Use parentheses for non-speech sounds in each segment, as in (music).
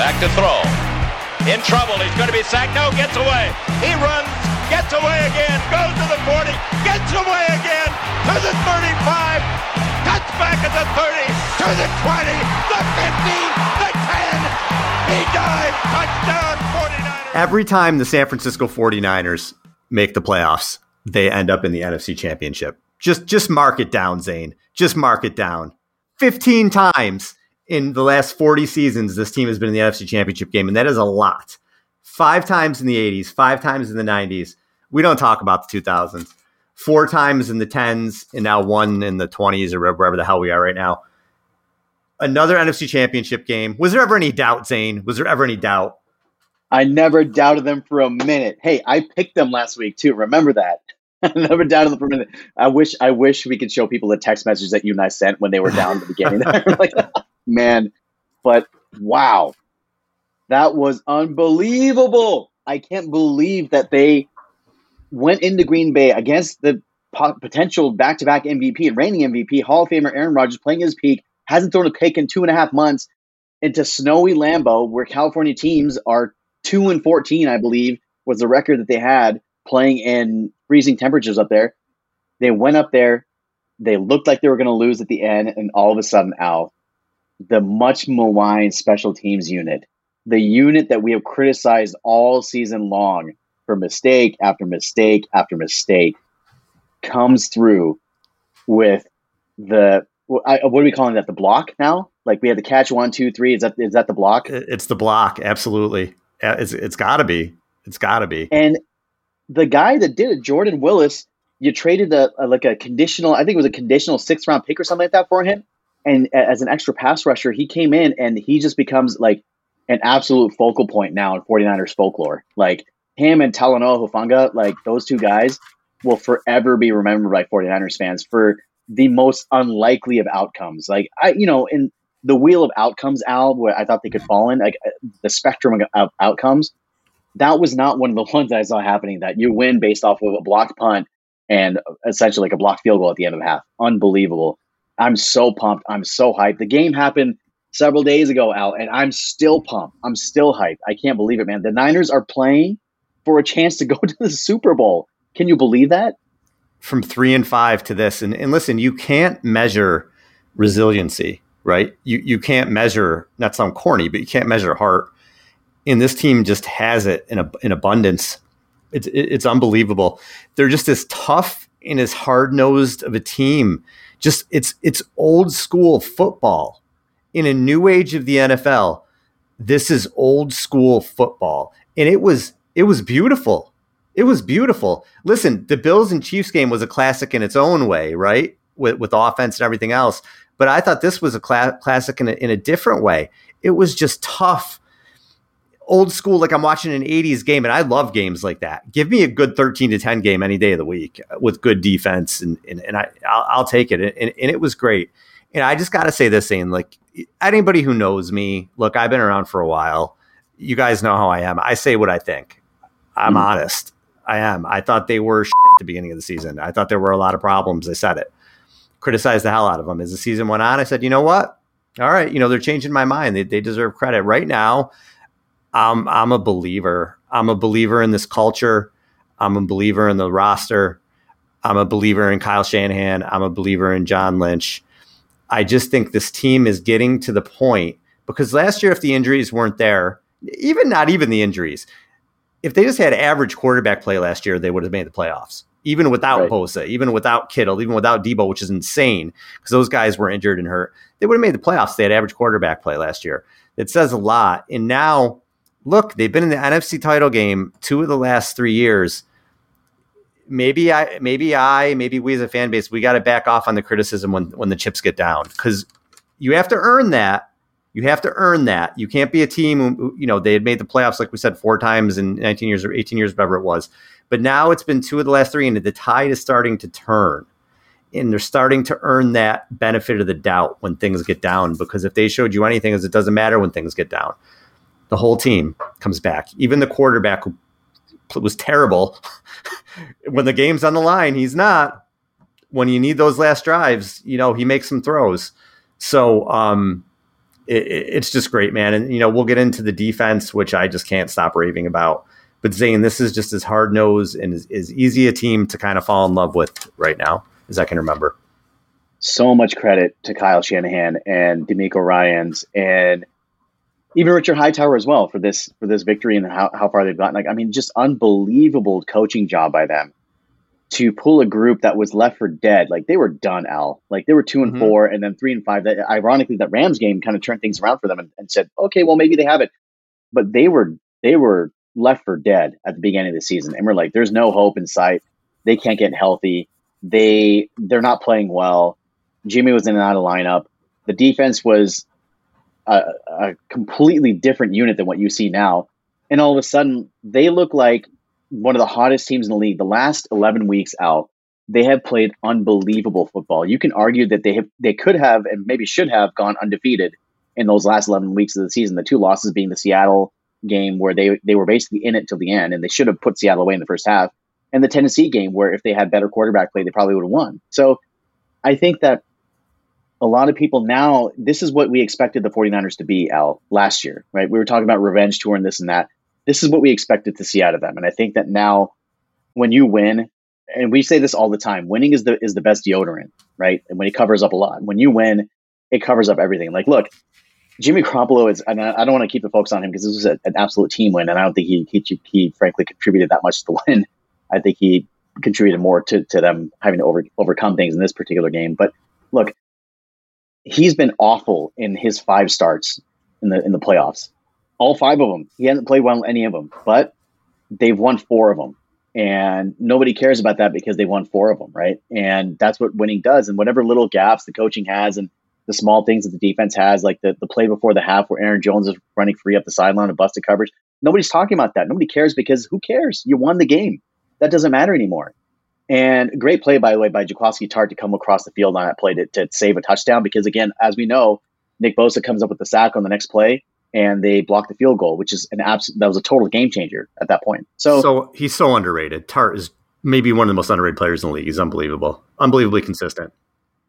Back to throw. In trouble. He's going to be sacked. No, gets away. He runs, gets away again, goes to the 40, gets away again to the 35, cuts back at the 30, to the 20, the 15, the 10. He dives. Touchdown, 49ers. Every time the San Francisco 49ers make the playoffs, they end up in the NFC Championship. Just just mark it down, Zain. Just mark it down. 15 times in the last 40 seasons this team has been in the NFC Championship game and that is a lot. 5 times in the 80s, 5 times in the 90s. We don't talk about the 2000s. 4 times in the 10s and now one in the 20s or wherever the hell we are right now. Another NFC Championship game. Was there ever any doubt, Zain? Was there ever any doubt? I never doubted them for a minute. Hey, I picked them last week too. Remember that. (laughs) I never doubted them for a minute. I wish I wish we could show people the text message that you and I sent when they were down at the beginning. (laughs) like, man, but wow, that was unbelievable. I can't believe that they went into Green Bay against the potential back-to-back MVP and reigning MVP, Hall of Famer Aaron Rodgers, playing his peak, hasn't thrown a pick in two and a half months into snowy Lambeau, where California teams are two and fourteen, I believe, was the record that they had playing in freezing temperatures up there. They went up there. They looked like they were going to lose at the end, and all of a sudden, Al, the much maligned special teams unit, the unit that we have criticized all season long for mistake after mistake after mistake, comes through with the what are we calling that? The block now? Like we had the catch one, two, three. Is that is that the block? It's the block, absolutely. It's it's got to be. It's got to be. And the guy that did it, Jordan Willis, you traded a, a, like a conditional, I think it was a conditional sixth round pick or something like that for him. And as an extra pass rusher, he came in and he just becomes like an absolute focal point now in 49ers folklore. Like him and Talanoa Hufanga, like those two guys will forever be remembered by 49ers fans for the most unlikely of outcomes. Like I, you know, in the wheel of outcomes, Al, where I thought they could fall in, like uh, the spectrum of outcomes, that was not one of the (laughs) ones I saw happening. That you win based off of a blocked punt and essentially like a blocked field goal at the end of the half. Unbelievable. I'm so pumped. I'm so hyped. The game happened several days ago, Al, and I'm still pumped. I'm still hyped. I can't believe it, man. The Niners are playing for a chance to go (laughs) to the Super Bowl. Can you believe that? From three and five to this, and, and listen, you can't measure resiliency, right? You you can't measure. Not sound corny, but you can't measure heart and this team just has it in, a, in abundance. It's it's unbelievable. They're just as tough and as hard nosed of a team. Just it's it's old school football in a new age of the NFL. This is old school football, and it was it was beautiful. It was beautiful. Listen, the Bills and Chiefs game was a classic in its own way, right? With with offense and everything else. But I thought this was a cl- classic in a, in a different way. It was just tough old school, like I'm watching an 80s game, and I love games like that. Give me a good 13 to 10 game any day of the week with good defense, and and, and I I'll, I'll take it. And, and, it was great. And I just got to say this, thing, like anybody who knows me, look, I've been around for a while. You guys know how I am. I say what I think. I'm mm. honest. I am. I thought they were (laughs) at the beginning of the season. I thought there were a lot of problems. I said it. Criticized the hell out of them as the season went on. I said, you know what? All right, you know they're changing my mind. They, they deserve credit right now. I'm I'm a believer. I'm a believer in this culture. I'm a believer in the roster. I'm a believer in Kyle Shanahan. I'm a believer in John Lynch. I just think this team is getting to the point because last year, if the injuries weren't there, even not even the injuries, if they just had average quarterback play last year, they would have made the playoffs. Even without right. Bosa, even without Kittle, even without Deebo, which is insane because those guys were injured and hurt. They would have made the playoffs. They had average quarterback play last year. It says a lot. And now look, they've been in the NFC title game two of the last three years. Maybe I, maybe I, maybe we as a fan base, we got to back off on the criticism when when the chips get down because you have to earn that. You have to earn that. You can't be a team you know, they had made the playoffs, like we said, four times in 19 years or 18 years, whatever it was. But now it's been two of the last three, and the tide is starting to turn. And they're starting to earn that benefit of the doubt when things get down. Because if they showed you anything, is it doesn't matter when things get down the whole team comes back. Even the quarterback who was terrible (laughs) when the game's on the line, he's not. When you need those last drives, you know, he makes some throws. So um, it, it's just great, man. And you know, we'll get into the defense, which I just can't stop raving about. But Zain, this is just as hard nosed and as, as easy a team to kind of fall in love with right now as I can remember. So much credit to Kyle Shanahan and DeMeco Ryans and even Richard Hightower as well for this for this victory and how, how far they've gotten. Like, I mean, just unbelievable coaching job by them to pull a group that was left for dead. Like they were done, Al. Like they were two and mm-hmm. four, and then three and five. That ironically, that Rams game kind of turned things around for them and, and, said, okay, well maybe they have it. But they were they were left for dead at the beginning of the season, and we're like, there's no hope in sight. They can't get healthy. They they're not playing well. Jimmy was in and out of lineup. The defense was a, a completely different unit than what you see now. And all of a sudden, they look like one of the hottest teams in the league. The last 11 weeks out, they have played unbelievable football. You can argue that they have they could have and maybe should have gone undefeated in those last 11 weeks of the season. The two losses being the Seattle game where they they were basically in it till the end and they should have put Seattle away in the first half, and the Tennessee game where if they had better quarterback play, they probably would have won. So I think that a lot of people now this is what we expected the 49ers to be al last year right we were talking about revenge tour and this and that this is what we expected to see out of them. And I think that now when you win, and we say this all the time, winning is the is the best deodorant, right? And when it covers up a lot. When you win, it covers up everything. Like, look, Jimmy Garoppolo is, and I don't want to keep the focus on him because this was an absolute team win, and I don't think he, he he frankly contributed that much to the (laughs) win. I think he contributed more to, to them having to over, overcome things in this particular game. But look, he's been awful in his five starts in the in the playoffs all five of them. He hasn't played well any of them, but they've won four of them. And nobody cares about that because they won four of them, right? And that's what winning does. And whatever little gaps the coaching has and the small things that the defense has, like the, the play before the half where Aaron Jones is running free up the sideline and busted coverage, nobody's talking about that. Nobody cares because who cares? You won the game. That doesn't matter anymore. And great play, by the way, by Jaquiski Tartt to come across the field on that play to, to save a touchdown. Because again, as we know, Nick Bosa comes up with the sack on the next play and they blocked the field goal, which is an abs- that was a total game changer at that point. So, so he's so underrated. Tartt is maybe one of the most underrated players in the league. He's unbelievable, unbelievably consistent.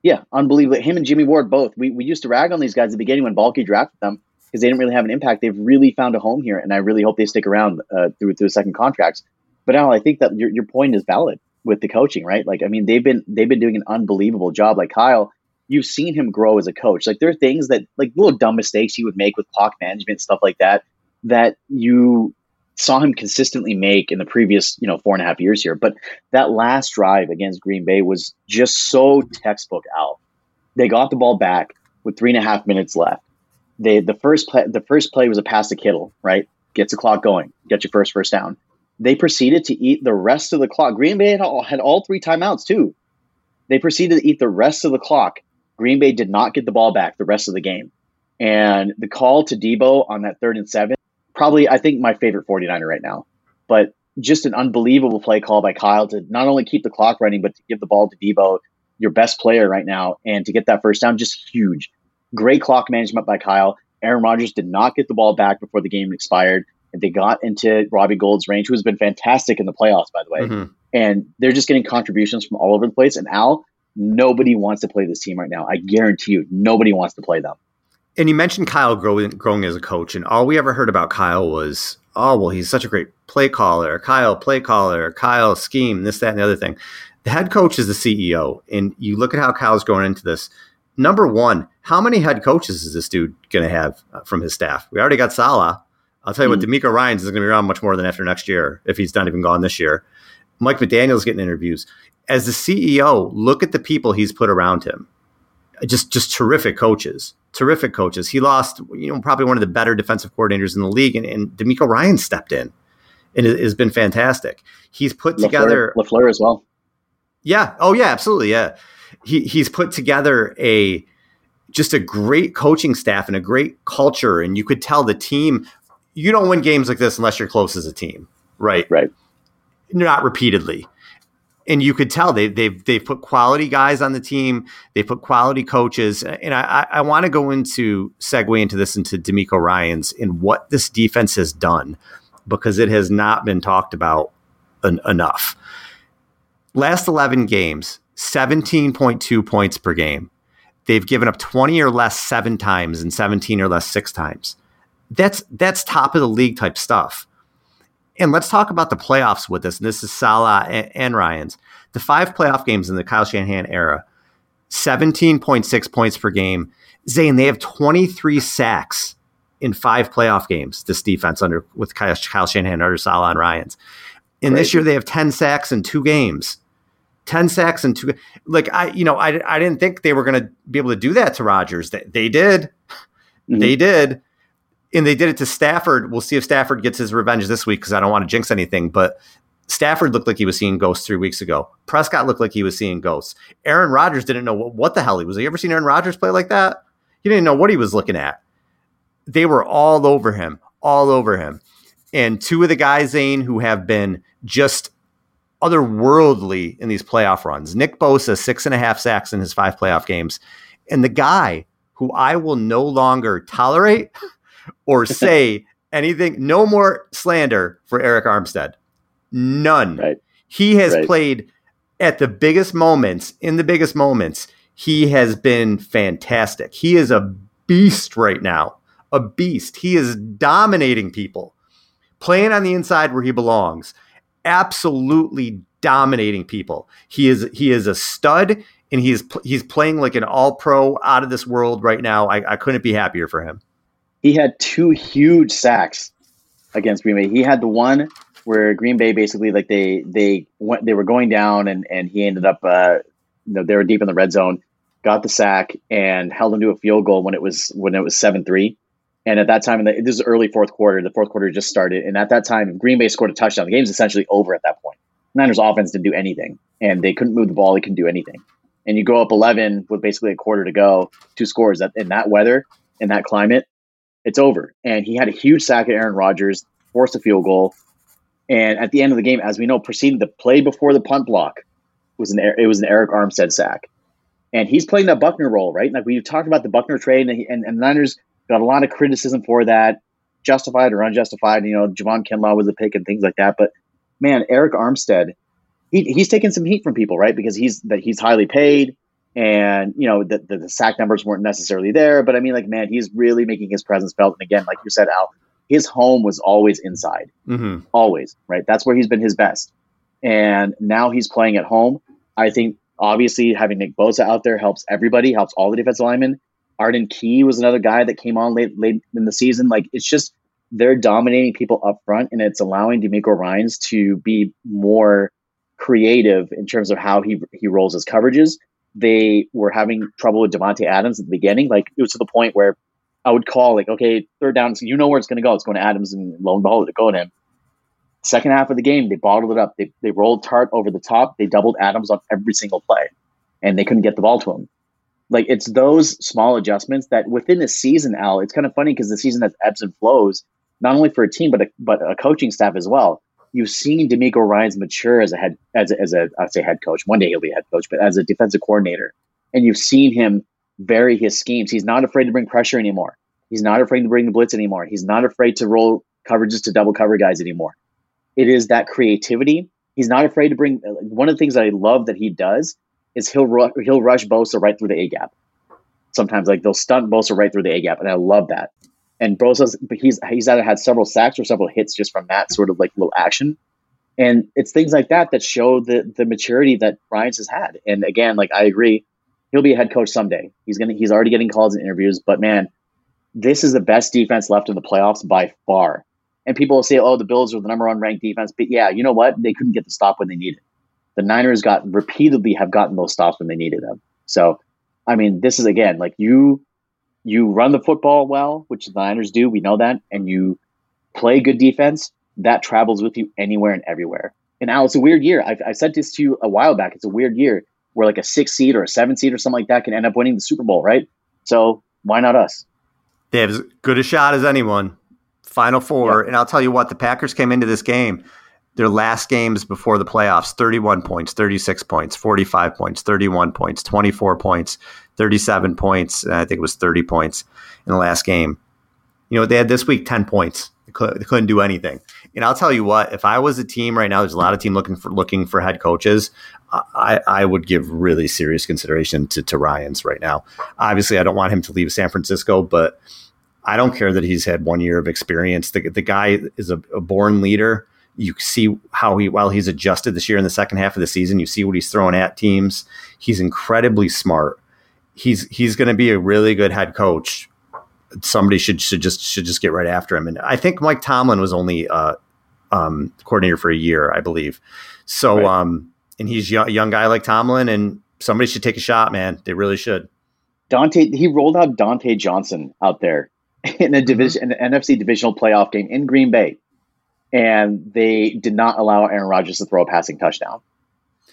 Yeah, unbelievable. Him and Jimmy Ward both. We we used to rag on these guys at the beginning when Baalke drafted them because they didn't really have an impact. They've really found a home here, and I really hope they stick around uh, through through second contracts. But Al, I think that your your point is valid with the coaching, right? Like, I mean, they've been they've been doing an unbelievable job. Like Kyle, you've seen him grow as a coach. Like there are things that like little dumb mistakes he would make with clock management stuff like that that you saw him consistently make in the previous you know four and a half years here. But that last drive against Green Bay was just so textbook out. They got the ball back with three and a half minutes left. They the first play the first play was a pass to Kittle, right? Gets the clock going, get your first first down. They proceeded to eat the rest of the clock. Green Bay had all, had all three timeouts too. They proceeded to eat the rest of the clock Green Bay did not get the ball back the rest of the game. And the call to Deebo on that third and seven, probably, I think, my favorite 49er right now. But just an unbelievable play call by Kyle to not only keep the clock running, but to give the ball to Deebo, your best player right now, and to get that first down, just huge. Great clock management by Kyle. Aaron Rodgers did not get the ball back before the game expired. They got into Robbie Gould's range, who's been fantastic in the playoffs, by the way. Mm-hmm. And they're just getting contributions from all over the place. And Al, Nobody wants to play this team right now. I guarantee you, nobody wants to play them. And you mentioned Kyle growing, growing as a coach, and all we ever heard about Kyle was, oh, well, he's such a great play caller. Kyle, play caller. Kyle, scheme, this, that, and the other thing. The head coach is the CEO, and you look at how Kyle's going into this. Number one, how many head coaches is this dude going to have uh, from his staff? We already got Saleh. I'll tell you mm-hmm. what, DeMeco Ryans is going to be around much more than after next year if he's not even gone this year. Mike McDaniel's getting interviews as the CEO, look at the people he's put around him. Just just terrific coaches, terrific coaches. He lost, you know, probably one of the better defensive coordinators in the league, and, and DeMeco Ryan stepped in, and it has been fantastic. He's put LaFleur, together LaFleur as well. Yeah. Oh yeah. Absolutely. Yeah. He he's put together a just a great coaching staff and a great culture, and you could tell the team. You don't win games like this unless you're close as a team, right? Right. Not repeatedly and you could tell they they've they've put quality guys on the team. They put quality coaches, and I I want to go into segue into this into DeMeco Ryans and what this defense has done because it has not been talked about en- enough. Last eleven games, seventeen point two points per game. they've given up 20 or less seven times and 17 or less six times. That's that's top of the league type stuff. And let's talk about the playoffs with this. And this is Saleh and, and Ryans. The five playoff games in the Kyle Shanahan era, 17.6 points per game. Zain, they have 23 sacks in five playoff games, this defense under with Kyle, Kyle Shanahan under Saleh and Ryans. And this year they have 10 sacks in two games. 10 sacks and two like I you know I, I didn't think they were going to be able to do that to Rodgers. They, they did. Mm-hmm. They did. And they did it to Stafford. We'll see if Stafford gets his revenge this week because I don't want to jinx anything, but Stafford looked like he was seeing ghosts 3 weeks ago. Prescott looked like he was seeing ghosts. Aaron Rodgers didn't know what, what the hell he was. Have you ever seen Aaron Rodgers play like that? He didn't know what he was looking at. They were all over him, all over him. And two of the guys, Zain, who have been just otherworldly in these playoff runs. Nick Bosa, six and a half sacks in his five playoff games. And the guy who I will no longer tolerate (laughs) or (laughs) say anything, no more slander for Arik Armstead. None. Right. He has right. played at the biggest moments, in the biggest moments. He has been fantastic. He is a beast right now. A beast. He is dominating people, playing on the inside where he belongs absolutely dominating people. He is he is a stud, and he's he's playing like an all pro out of this world right now. I, I couldn't be happier for him. He had two huge sacks against Green Bay. He had the one where Green Bay basically like they they went they were going down and and he ended up uh you know they were deep in the red zone, got the sack and held him to a field goal when it was when it was seven three. And at that time, this is early fourth quarter. The fourth quarter just started, and at that time, Green Bay scored a touchdown. The game's essentially over at that point. Niners offense didn't do anything, and they couldn't move the ball. They couldn't do anything. And you go up 11 with basically a quarter to go, two scores. That in that weather, in that climate, it's over. And he had a huge sack at Aaron Rodgers, forced a field goal, and at the end of the game, as we know, proceeded the play before the punt block was an it was an Arik Armstead sack, and he's playing that Buckner role, right? Like we've talked about the Buckner trade, and, and, and Niners got a lot of criticism for that, justified or unjustified. You know, Javon Kinlaw was a pick and things like that. But man, Arik Armstead, he, he's taken some heat from people, right? Because he's that he's highly paid, and you know the, the, the sack numbers weren't necessarily there. But I mean, like, man, he's really making his presence felt. And again, like you said, Al, his home was always inside, mm-hmm. always, right? That's where he's been his best. And now he's playing at home. I think obviously having Nick Bosa out there helps everybody, helps all the defensive linemen. Arden Key was another guy that came on late late in the season. Like it's just they're dominating people up front, and it's allowing DeMeco Ryans to be more creative in terms of how he he rolls his coverages. They were having trouble with Davante Adams at the beginning. Like it was to the point where I would call like, okay, third down, so you know where it's going to go. It's going to Adams, and lo and behold, it go to him. Second half of the game, they bottled it up. They, they rolled Tartt over the top. They doubled Adams on every single play, and they couldn't get the ball to him like it's those small adjustments that within a season, Al, it's kind of funny because the season has ebbs and flows, not only for a team but a, but a coaching staff as well. You've seen DeMeco Ryans mature as a head as a, as a I'd say head coach. One day he'll be a head coach, but as a defensive coordinator, and you've seen him vary his schemes. He's not afraid to bring pressure anymore. He's not afraid to bring the blitz anymore. He's not afraid to roll coverages to double cover guys anymore. It is that creativity. He's not afraid to bring. One of the things that I love that he does is he'll ru- he'll rush Bosa right through the A gap. Sometimes like they'll stunt Bosa right through the A gap, and I love that. And Bosa's he's he's either had several sacks or several hits just from that sort of like little action. And it's things like that that show the the maturity that Ryans has had. And again, like I agree, he'll be a head coach someday. He's gonna he's already getting calls and interviews, but man, this is the best defense left in the playoffs by far. And people will say, "Oh, the Bills are the number one ranked defense," but yeah, you know what? They couldn't get the stop when they needed the Niners got repeatedly have gotten those stops when they needed them. So, I mean, this is again like you you run the football well, which the Niners do. We know that, and you play good defense. That travels with you anywhere and everywhere. And now it's a weird year. I, I said this to you a while back. It's a weird year where like a six seed or a seven seed or something like that can end up winning the Super Bowl, right? So why not us? They have as good a shot as anyone. Final four, and I'll tell you what, the Packers came into this game their last games before the playoffs 31 points, 36 points, 45 points, 31 points, 24 points, 37 points. I think it was 30 points in the last game. You know, they had this week 10 points They couldn't do anything. And I'll tell you what, if I was a team right now, there's a lot of team looking for looking for head coaches. I, I would give really serious consideration to, to Ryans right now. Obviously, I don't want him to leave San Francisco, but I don't care that he's had one year of experience. The, the guy is a, a born leader. You see how he, while he's adjusted this year in the second half of the season, you see what he's throwing at teams. He's incredibly smart. He's he's going to be a really good head coach. Somebody should should just should just get right after him. And I think Mike Tomlin was only uh, um, coordinator for a year, I believe. So, right. um, and he's a young guy like Tomlin, and somebody should take a shot, man. They really should. dante he rolled out Dontae Johnson out there in a mm-hmm. division, an NFC divisional playoff game in Green Bay, and they did not allow Aaron Rodgers to throw a passing touchdown.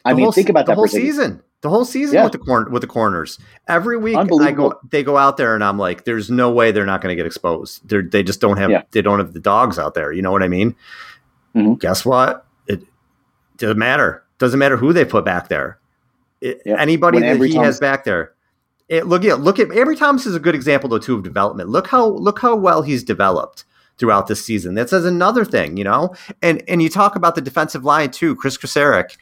I mean, think about the that whole season. The whole season yeah. with the corner with the corners. Every week I go they go out there and I'm like, there's no way they're not going to get exposed. They they just don't have yeah. they don't have the dogs out there. You know what I mean? Mm-hmm. Guess what? It doesn't matter. Doesn't matter who they put back there. It, yep. Anybody when that he has back there. It, look at look at Ambry Thomas is a good example though too of development. Look how look how well he's developed throughout this season. That says another thing, you know. And and you talk about the defensive line too. Kris Kocurek.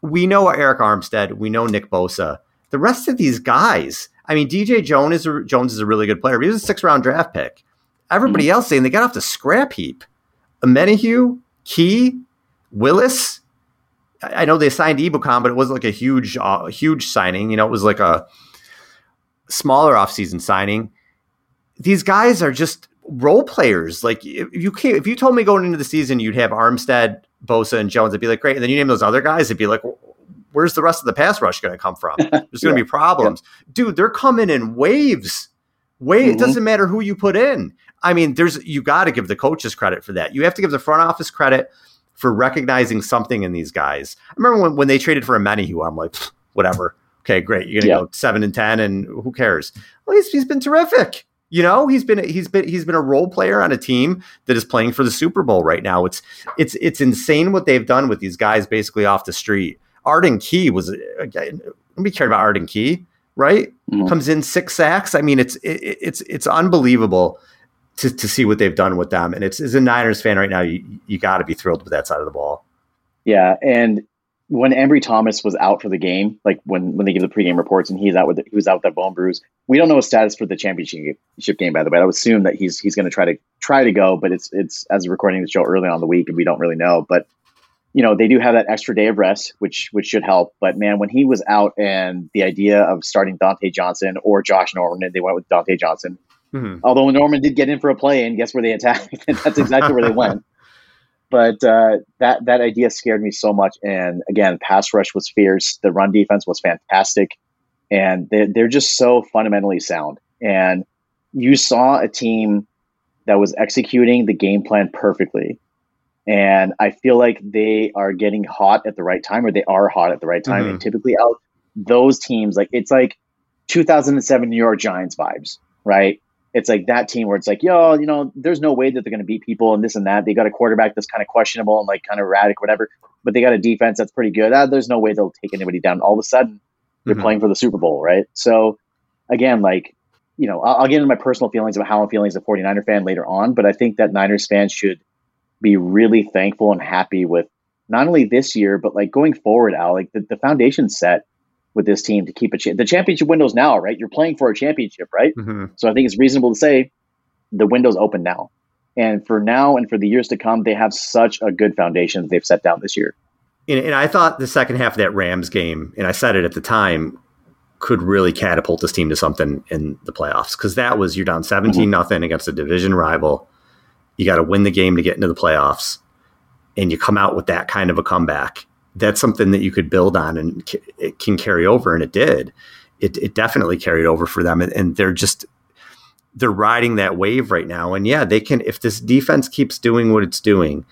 We know Arik Armstead. We know Nick Bosa. The rest of these guys. I mean, DJ Jones is a, Jones is a really good player. He was a six round draft pick. Everybody mm-hmm. else saying they got off the scrap heap. Omenihu, Key, Willis. I know they signed Ebukam, but it wasn't like a huge, uh, huge signing. You know, it was like a smaller offseason signing. These guys are just role players. Like if you can't, if you told me going into the season you'd have Armstead, Bosa, and Jones, I'd be like, great. And then you name those other guys, it'd be like, where's the rest of the pass rush going to come from? (laughs) There's going to yeah. be problems, yeah. dude. They're coming in waves. Wave. Mm-hmm. It doesn't matter who you put in. I mean, there's you got to give the coaches credit for that. You have to give the front office credit for recognizing something in these guys. I remember when, when they traded for a Omenihu, I'm like, whatever. Okay, great. You're gonna yeah. go seven and ten, and who cares? Well, he's, he's been terrific. You know, he's been he's been he's been a role player on a team that is playing for the Super Bowl right now. It's it's it's insane what they've done with these guys basically off the street. Arden Key was nobody cared about Arden Key, right? Mm-hmm. Comes in six sacks. I mean, it's it, it's it's unbelievable to, to see what they've done with them. And it's as a Niners fan right now, you you got to be thrilled with that side of the ball. Yeah, and when Ambry Thomas was out for the game, like when when they give the pregame reports and he's out with the, he was out with that bone bruise. We don't know his status for the championship game, by the way. I would assume that he's he's going to try to try to go, but it's it's as we're recording the show early on the week and we don't really know. But you know they do have that extra day of rest, which which should help. But man, when he was out and the idea of starting Dontae Johnson or Josh Norman, they went with Dontae Johnson Mm-hmm. Although Norman did get in for a play, and guess where they attacked? (laughs) That's exactly where they went. But uh, that that idea scared me so much. And again, pass rush was fierce. The run defense was fantastic, and they're, they're just so fundamentally sound. And you saw a team that was executing the game plan perfectly. And I feel like they are getting hot at the right time, or they are hot at the right time. Mm-hmm. And typically, out those teams, like it's like 2007 New York Giants vibes, right? It's like that team where it's like, yo, you know, there's no way that they're going to beat people and this and that. They got a quarterback that's kind of questionable and like kind of erratic, whatever, but they got a defense that's pretty good. Ah, there's no way they'll take anybody down. All of a sudden, they're mm-hmm. playing for the Super Bowl, right? So, again, like, you know, I'll, I'll, get into my personal feelings about how I'm feeling as a 49er fan later on, but I think that Niners fans should be really thankful and happy with not only this year, but like going forward, Al, like the, the foundation set with this team to keep a cha- the championship window's now, right? You're playing for a championship, right? Mm-hmm. So I think it's reasonable to say the window's open now. And for now and for the years to come, they have such a good foundation that they've set down this year. And, and I thought the second half of that Rams game, and I said it at the time, could really catapult this team to something in the playoffs because that was you're down 17 mm-hmm. nothing against a division rival. You got to win the game to get into the playoffs, and you come out with that kind of a comeback that's something that you could build on and it can carry over and it did. It, it definitely carried over for them and, they're just they're riding that wave right now and yeah they can if this defense keeps doing what it's doing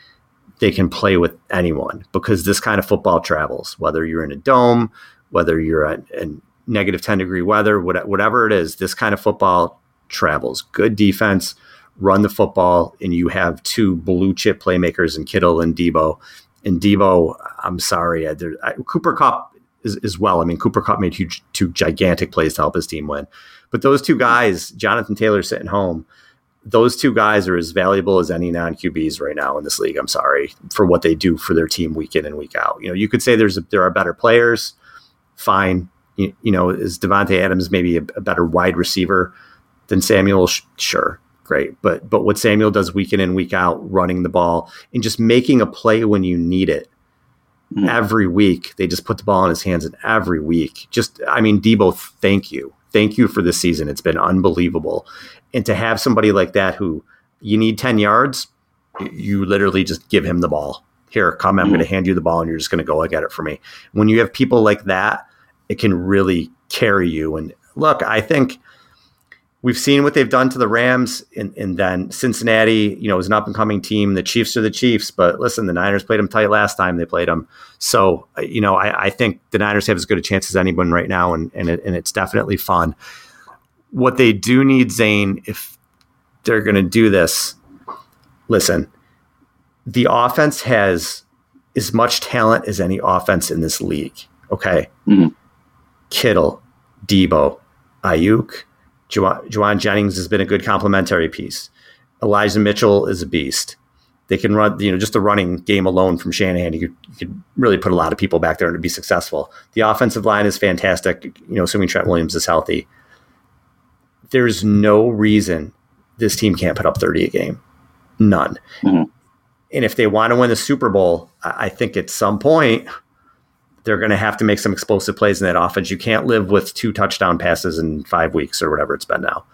they can play with anyone because this kind of football travels whether you're in a dome whether you're at, in negative 10 degree weather whatever it is this kind of football travels. Good defense run the football and you have two blue chip playmakers in Kittle and Deebo and Deebo, I'm sorry, I, I, Cooper Kupp is, as well. I mean, Cooper Kupp made huge, two gigantic plays to help his team win. But those two guys, Jonathan Taylor sitting home, those two guys are as valuable as any non QBs right now in this league. I'm sorry for what they do for their team week in and week out. You know, you could say there's a, there are better players. Fine, you, you know, is Davante Adams maybe a, a, better wide receiver than Samuel? Sure, great. But but what Samuel does week in and week out, running the ball and just making a play when you need it. Mm-hmm. Every week, they just put the ball in his hands, and every week, just I mean, Deebo, thank you, thank you for this season. It's been unbelievable, and to have somebody like that who you need ten yards, you literally just give him the ball. Here, come, I'm mm-hmm. going to hand you the ball, and you're just going to go and get it for me. When you have people like that, it can really carry you. And look, I think we've seen what they've done to the Rams, and, and then Cincinnati, you know, is an up and coming team. The Chiefs are the Chiefs, but listen, the Niners played them tight last time they played them. So, uh, you know, I, I think the Niners have as good a chance as anyone right now, and and, it, and it's definitely fun. What they do need, Zain, if they're going to do this, listen, the offense has as much talent as any offense in this league. Okay. Mm-hmm. Kittle, Deebo, Aiyuk, Jauan Jennings has been a good complementary piece. Elijah Mitchell is a beast. They can run, you know, just the running game alone from Shanahan, you could, you could really put a lot of people back there and be successful. The offensive line is fantastic, you know, assuming Trent Williams is healthy. There's no reason this team can't put up 30 a game. None. Mm-hmm. And if they want to win the Super Bowl, I think at some point – they're going to have to make some explosive plays in that offense. You can't live with two touchdown passes in five weeks or whatever it's been now.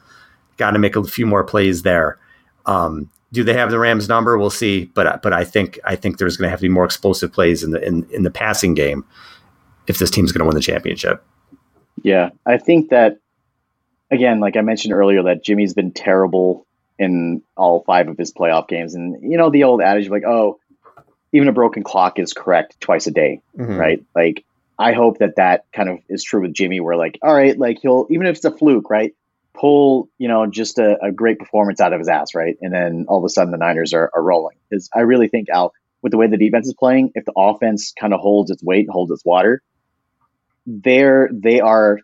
Got to make a few more plays there. Um, do they have the Rams number? We'll see. But but I think I think there's going to have to be more explosive plays in the in, in the passing game if this team's going to win the championship. Yeah, I think that again, like I mentioned earlier, that Jimmy's been terrible in all five of his playoff games, and you know the old adage like, oh, even a broken clock is correct twice a day, mm-hmm. right? Like, I hope that that kind of is true with Jimmy, where like, all right, like he'll even if it's a fluke, right? Pull, you know, just a, a great performance out of his ass, right? And then all of a sudden the Niners are, are rolling. Because I really think Al, with the way the defense is playing, if the offense kind of holds its weight, holds its water, they're they are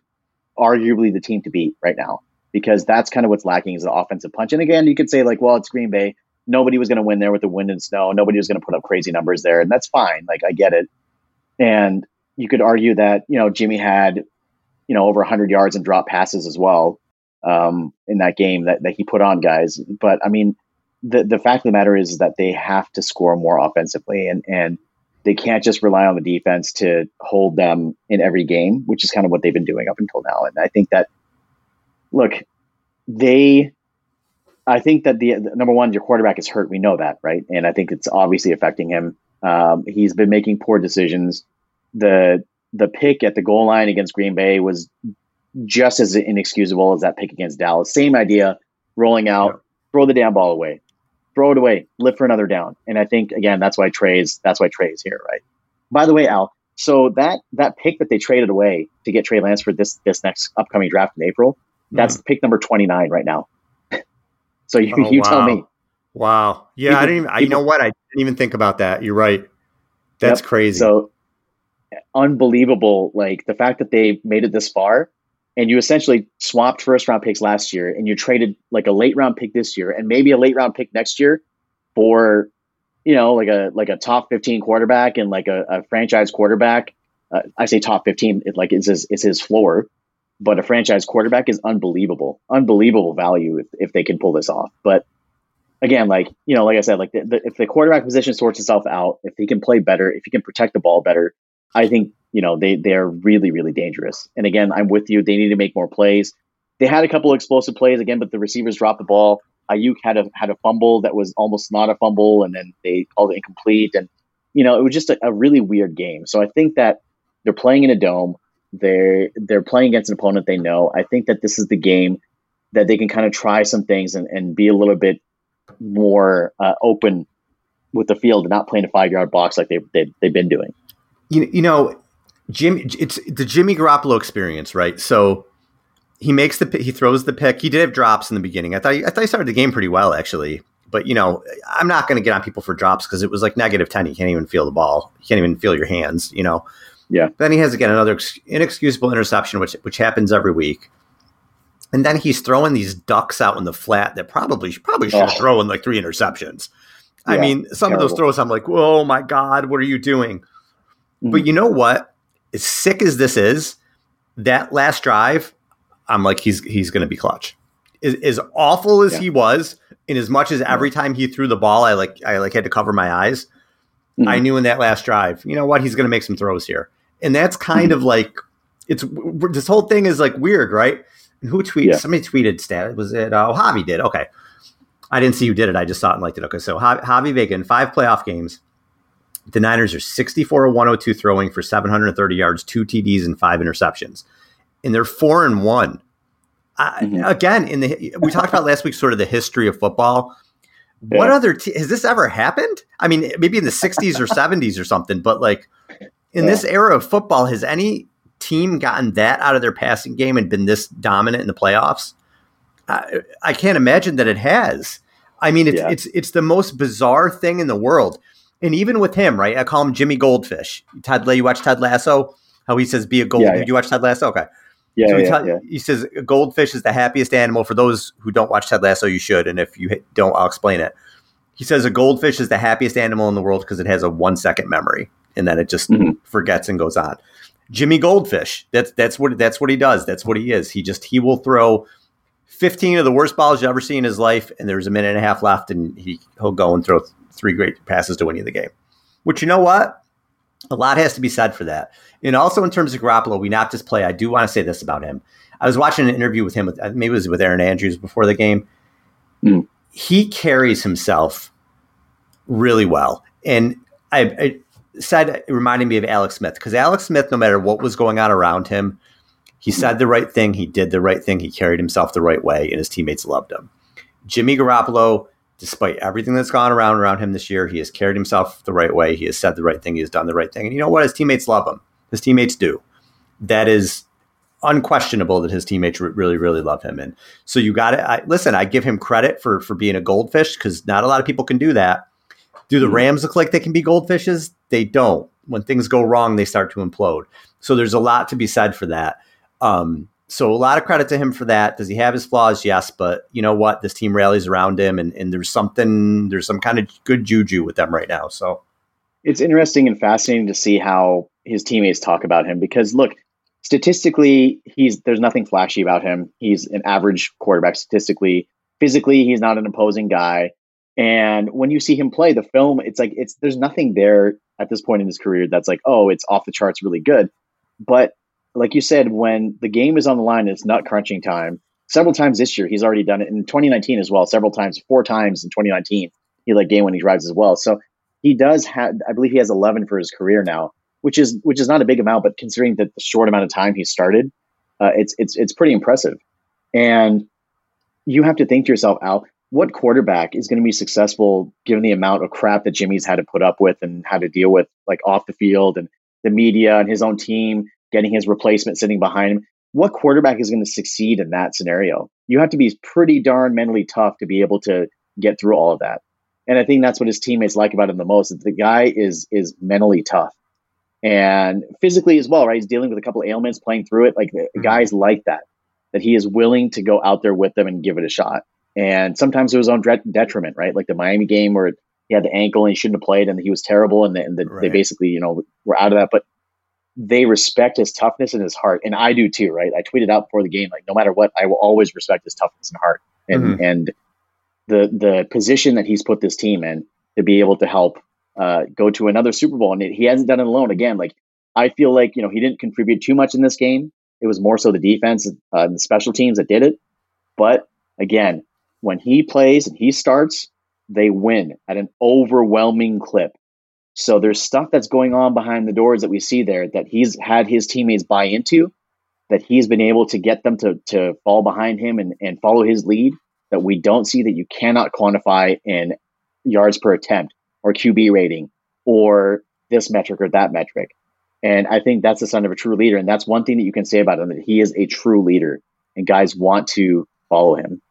arguably the team to beat right now because that's kind of what's lacking is the offensive punch. And again, you could say like, well, it's Green Bay nobody was going to win there with the wind and snow. Nobody was going to put up crazy numbers there, and that's fine. Like I get it. And you could argue that you know Jimmy had you know over 100 yards and drop passes as well um, in that game that, that he put on guys. But I mean, the the fact of the matter is that they have to score more offensively, and and they can't just rely on the defense to hold them in every game, which is kind of what they've been doing up until now. And I think that look, they I think that the, the, number one, your quarterback is hurt. We know that, right? And I think it's obviously affecting him. Um, he's been making poor decisions. The the pick at the goal line against Green Bay was just as inexcusable as that pick against Dallas. Same idea, rolling out, yeah. throw the damn ball away, throw it away, live for another down. And I think again, that's why Trey's that's why Trey's here, right? By the way, Al, so that that pick that they traded away to get Trey Lance for this this next upcoming draft in April, that's mm. pick number twenty nine right now. So you, oh, (laughs) you wow. tell me. Wow. Yeah, people, I didn't even, I, you know what? I didn't even think about that. You're right. That's yep. crazy. So unbelievable. Like the fact that they made it this far and you essentially swapped first round picks last year and you traded like a late round pick this year and maybe a late round pick next year for, you know, like a, like a top 15 quarterback and like a, a franchise quarterback. Uh, I say top 15, it like is his, is his floor but a franchise quarterback is unbelievable, unbelievable value if, if they can pull this off. But again, like you know, like I said, like the, the, if the quarterback position sorts itself out, if he can play better, if he can protect the ball better, I think you know they they're really really dangerous. And again, I'm with you. They need to make more plays. They had a couple of explosive plays again, but the receivers dropped the ball. Aiyuk had a had a fumble that was almost not a fumble, and then they called it incomplete. And you know, it was just a, a really weird game. So I think that they're playing in a dome. They're they're playing against an opponent they know. I think that this is the game that they can kind of try some things and, and be a little bit more uh, open with the field and not playing a five yard box like they, they they've been doing. You you know, Jimmy, it's the Jimmy Garoppolo experience, right? So he makes the he throws the pick. He did have drops in the beginning. I thought he, I thought he started the game pretty well actually. But you know, I'm not going to get on people for drops because it was like negative ten. You can't even feel the ball. You can't even feel your hands. You know. Yeah. Then he has again another inexcusable interception, which which happens every week. And then he's throwing these ducks out in the flat that probably probably should have oh. thrown like three interceptions. Yeah, I mean, some terrible. of those throws, I'm like, oh my God, what are you doing? Mm-hmm. But you know what? As sick as this is, that last drive, I'm like, he's he's going to be clutch. As, as awful as yeah. he was, in as much as every time he threw the ball, I like I like had to cover my eyes. Mm-hmm. I knew in that last drive, you know what? He's going to make some throws here, and that's kind of like it's this whole thing is like weird, right? And who tweeted? Yeah. Somebody tweeted stat. Was it? Uh, oh, Javi did. Okay, I didn't see who did it. I just saw it and liked it. Okay, so Javi in five playoff games, the Niners are 64 of 102 throwing for 730 yards, two TDs, and five interceptions, and they're four and one. mm-hmm. Again, in the we talked about last week, sort of the history of football. Yeah. What other t- has this ever happened? I mean, maybe in the 60s or 70s or something, but like in yeah. this era of football, has any team gotten that out of their passing game and been this dominant in the playoffs? I, I can't imagine that it has. I mean, it's yeah. it's it's the most bizarre thing in the world. And even with him, right? I call him Jimmy Goldfish. Ted, you watch Ted Lasso? How he says, "Be a gold." Yeah, yeah. You watch Ted Lasso? Okay. Yeah, so he, yeah, yeah. he says goldfish is the happiest animal. For those who don't watch Ted Lasso, you should. And if you don't, I'll explain it. He says a goldfish is the happiest animal in the world because it has a one second memory, and then it just mm-hmm. forgets and goes on. Jimmy Goldfish. That's that's what that's what he does. That's what he is. He just he will throw 15 of the worst balls you've ever see in his life, and there's a minute and a half left, and he he'll go and throw three great passes to win you the game. Which you know what? A lot has to be said for that. And also in terms of Garoppolo, we not just play. I do want to say this about him. I was watching an interview with him with maybe it was with Erin Andrews before the game. Mm. He carries himself really well, and I, I said reminded me of Alex Smith because Alex Smith, no matter what was going on around him, he said the right thing, he did the right thing, he carried himself the right way, and his teammates loved him. Jimmy Garoppolo, despite everything that's gone around around him this year, he has carried himself the right way. He has said the right thing. He has done the right thing. And you know what? His teammates love him. His teammates do. That is unquestionable that his teammates really, really love him. And so you got to listen. I give him credit for for being a goldfish because not a lot of people can do that. Do the mm-hmm. Rams look like they can be goldfishes? They don't. When things go wrong, they start to implode. So there's a lot to be said for that. Um, so a lot of credit to him for that. Does he have his flaws? Yes, but you know what? This team rallies around him, and, and there's something, there's some kind of good juju with them right now. So it's interesting and fascinating to see how his teammates talk about him because look, statistically, he's there's nothing flashy about him. He's an average quarterback statistically. Physically, he's not an imposing guy. And when you see him play the film, it's like it's there's nothing there at this point in his career that's like, oh, it's off the charts really good. But like you said, when the game is on the line, it's nut crunching time. Several times this year, he's already done it in 2019 as well. Several times, four times in 2019, he like game when he drives as well. So he does have, I believe he has 11 for his career now, which is which is not a big amount, but considering that the short amount of time he started, uh, it's it's it's pretty impressive. And you have to think to yourself, Al, what quarterback is going to be successful given the amount of crap that Jimmy's had to put up with and had to deal with, like off the field and the media and his own team getting his replacement sitting behind him. What quarterback is going to succeed in that scenario? You have to be pretty darn mentally tough to be able to get through all of that. And I think that's what his teammates like about him the most. Is the guy is is mentally tough and physically as well, right? He's dealing with a couple of ailments, playing through it. Like mm-hmm. guys like that, that he is willing to go out there with them and give it a shot. And sometimes it was on detriment, right? Like the Miami game where he had the ankle and he shouldn't have played, and he was terrible, and, the, and the, right. they basically, you know, were out of that. But they respect his toughness and his heart, and I do too, right? I tweeted out before the game, like no matter what, I will always respect his toughness and heart, and mm-hmm. and the the position that he's put this team in to be able to help uh, go to another Super Bowl, and it, he hasn't done it alone. Again, like I feel like you know he didn't contribute too much in this game. It was more so the defense uh, and the special teams that did it. But again, when he plays and he starts, they win at an overwhelming clip. So there's stuff that's going on behind the doors that we see there that he's had his teammates buy into, that he's been able to get them to to fall behind him and, and follow his lead that we don't see that you cannot quantify in yards per attempt or QB rating or this metric or that metric. And I think that's the sign of a true leader. And that's one thing that you can say about him that he is a true leader and guys want to follow him.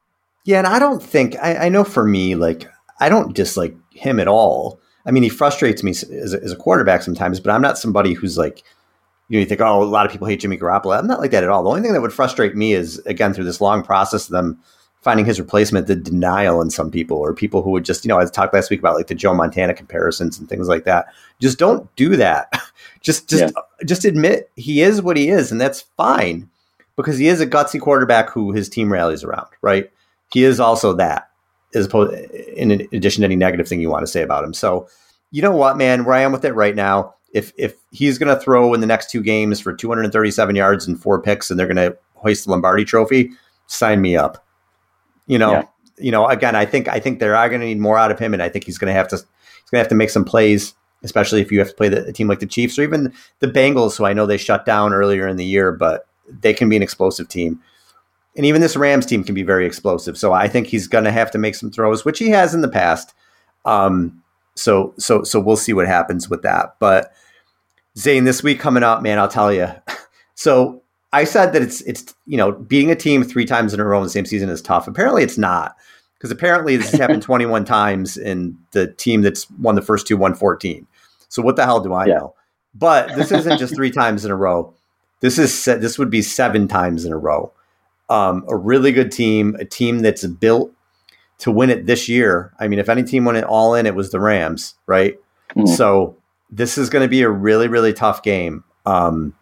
Yeah. And I don't think, I, I know for me, like, I don't dislike him at all. I mean, he frustrates me as a, as a quarterback sometimes, but I'm not somebody who's like you know, you think, oh, a lot of people hate Jimmy Garoppolo. I'm not like that at all. The only thing that would frustrate me is, again, through this long process of them finding his replacement, the denial in some people or people who would just, you know, I talked last week about like the Joe Montana comparisons and things like that. Just don't do that. (laughs) just, just, yeah. just admit he is what he is, and that's fine because he is a gutsy quarterback who his team rallies around, right? He is also that, as opposed in addition to any negative thing you want to say about him. So, you know what, man, where I am with it right now if if he's going to throw in the next two games for 237 yards and four picks, and they're going to hoist the Lombardi Trophy, sign me up. You know, yeah. you know. Again, I think I think they are going to need more out of him, and I think he's going to have to he's going to have to make some plays, especially if you have to play the, a team like the Chiefs or even the Bengals, who I know they shut down earlier in the year, but they can be an explosive team. And even this Rams team can be very explosive. So I think he's going to have to make some throws, which he has in the past. Um, so so so we'll see what happens with that. But Zain, this week coming up, man, I'll tell you. (laughs) So I said that it's it's you know beating a team three times in a row in the same season is tough. Apparently, it's not because apparently this has happened (laughs) 21 times in the team that's won the first two won 14. So what the hell do I yeah. know? But this isn't just three (laughs) times in a row. This is this would be seven times in a row. Um, a really good team, a team that's built to win it this year. I mean, if any team went it all in, it was the Rams, right? Mm. So this is going to be a really, really tough game. Um,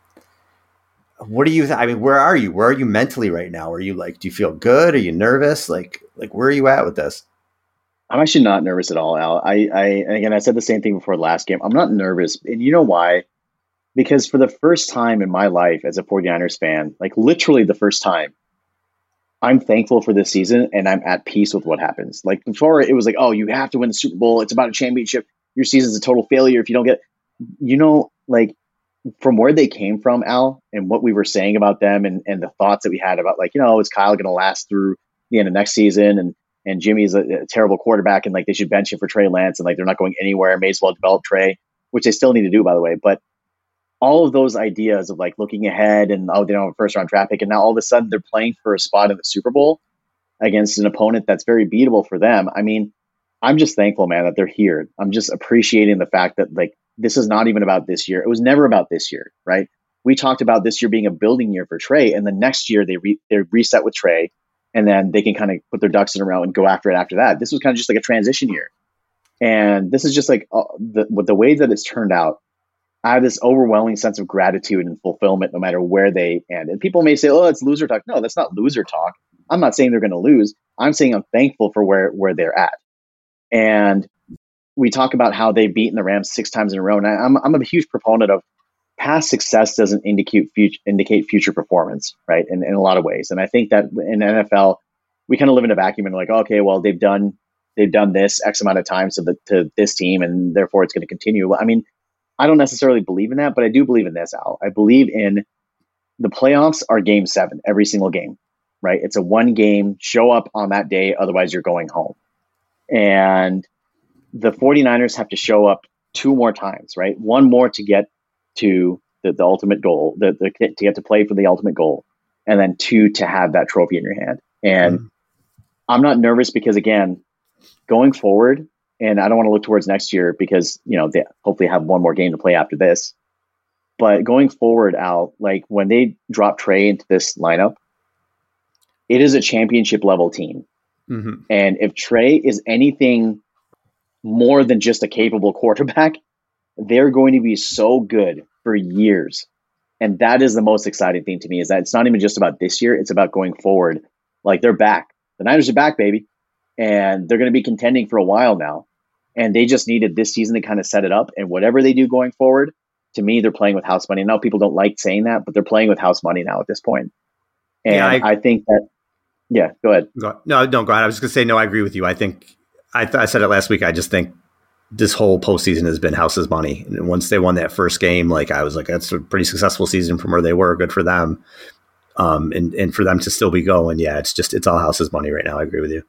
what do you? Th- I mean, where are you? Where are you mentally right now? Are you like? Do you feel good? Are you nervous? Like, like where are you at with this? I'm actually not nervous at all, Al. I, I, again, I said the same thing before last game. I'm not nervous, and you know why? Because for the first time in my life as a 49ers fan, like literally the first time, I'm thankful for this season and I'm at peace with what happens. Like before, it was like, oh, you have to win the Super Bowl. It's about a championship your season's a total failure if you don't get, you know, like from where they came from, Al, and what we were saying about them and, and the thoughts that we had about like, you know, is Kyle going to last through the end of next season? And, and Jimmy's a, a, terrible quarterback and like they should bench him for Trey Lance and like they're not going anywhere. May as well develop Trey, which they still need to do, by the way. But all of those ideas of like looking ahead and oh, they don't have a first round draft pick. And now all of a sudden they're playing for a spot in the Super Bowl against an opponent that's very beatable for them. I mean, I'm just thankful, man, that they're here. I'm just appreciating the fact that like this is not even about this year. It was never about this year, right? We talked about this year being a building year for Trey, and the next year they re- they reset with Trey, and then they can kind of put their ducks in a row and go after it after that. This was kind of just like a transition year, and this is just like uh, the the way that it's turned out. I have this overwhelming sense of gratitude and fulfillment, no matter where they end. And people may say, "Oh, it's loser talk." No, that's not loser talk. I'm not saying they're going to lose. I'm saying I'm thankful for where where they're at. And we talk about how they've beaten the Rams six times in a row. And I, am I'm a huge proponent of past success doesn't indicate future, indicate future performance, right? In, in a lot of ways. And I think that in NFL, we kind of live in a vacuum and like, okay, well, they've done they've done this X amount of times to the to this team, and therefore it's going to continue. I mean, I don't necessarily believe in that, but I do believe in this, Al. I believe in the playoffs are game seven every single game, right? It's a one game, show up on that day, otherwise you're going home and the 49ers have to show up two more times, right? One more to get to the, the ultimate goal, the, the, to get to play for the ultimate goal, and then two to have that trophy in your hand. And mm. I'm not nervous because again, going forward, and I don't want to look towards next year because you know they hopefully have one more game to play after this. But going forward, Al, like when they drop Trey into this lineup, it is a championship level team. Mm-hmm. And if Trey is anything more than just a capable quarterback, they're going to be so good for years. And that is the most exciting thing to me is that it's not even just about this year, it's about going forward. Like they're back. The Niners are back, baby. And they're going to be contending for a while now. And they just needed this season to kind of set it up. And whatever they do going forward, to me, they're playing with house money. Now people don't like saying that, but they're playing with house money now at this point. And yeah, I, I think that yeah, go ahead. Go, no, don't go ahead. I was just going to say, no, I agree with you. I think I, th- I said it last week. I just think this whole postseason has been house's money. And once they won that first game, like I was like, that's a pretty successful season from where they were. Good for them. Um, and and for them to still be going, yeah, it's just it's all house's money right now. I agree with you.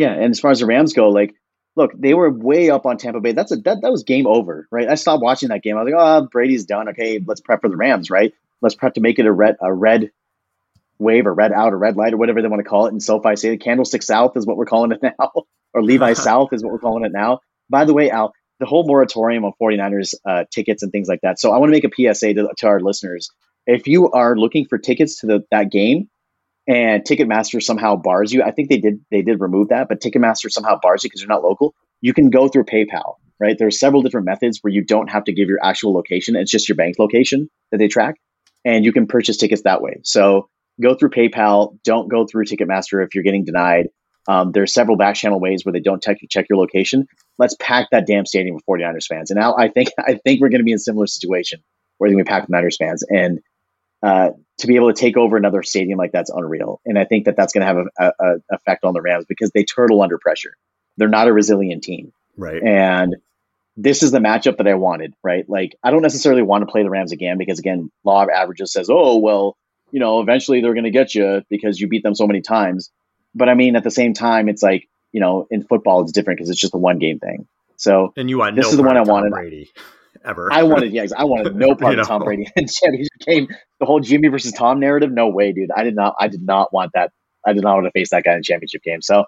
Yeah, and as far as the Rams go, like, look, they were way up on Tampa Bay. That's a that, that was game over, right? I stopped watching that game. I was like, oh, Brady's done. Okay, let's prep for the Rams, right? Let's prep to make it a red a red wave or red out or red light or whatever they want to call it And so if I say the Candlestick South is what we're calling it (laughs) now, or Levi (laughs) South is what we're calling it now. By the way, Al, the whole moratorium on 49ers uh, tickets and things like that. So I want to make a PSA to, to our listeners. If you are looking for tickets to the, that game and Ticketmaster somehow bars you, I think they did they did remove that, but Ticketmaster somehow bars you because you're not local. You can go through PayPal, right? There's several different methods where you don't have to give your actual location. It's just your bank location that they track, and you can purchase tickets that way. So go through PayPal. Don't go through Ticketmaster if you're getting denied. Um, there's several back channel ways where they don't check, check your location. Let's pack that damn stadium with 49ers fans. And now I think (laughs) I think we're going to be in a similar situation where they're going to be packed Niners fans. And uh, to be able to take over another stadium like that's unreal. And I think that that's going to have a, a, a, effect on the Rams because they turtle under pressure. They're not a resilient team. Right. And this is the matchup that I wanted, right? Like, I don't necessarily want to play the Rams again because, again, law of averages says, oh, well, you know, eventually they're going to get you because you beat them so many times. But I mean, at the same time, it's like, you know, in football, it's different because it's just a one game thing. So and you want this no is the one I wanted. Brady ever. I wanted, yeah, I wanted (laughs) no part of Tom. Brady (laughs) and championship game. The whole Jimmy versus Tom narrative, no way, dude. I did not, I did not want that. I did not want to face that guy in a championship game. So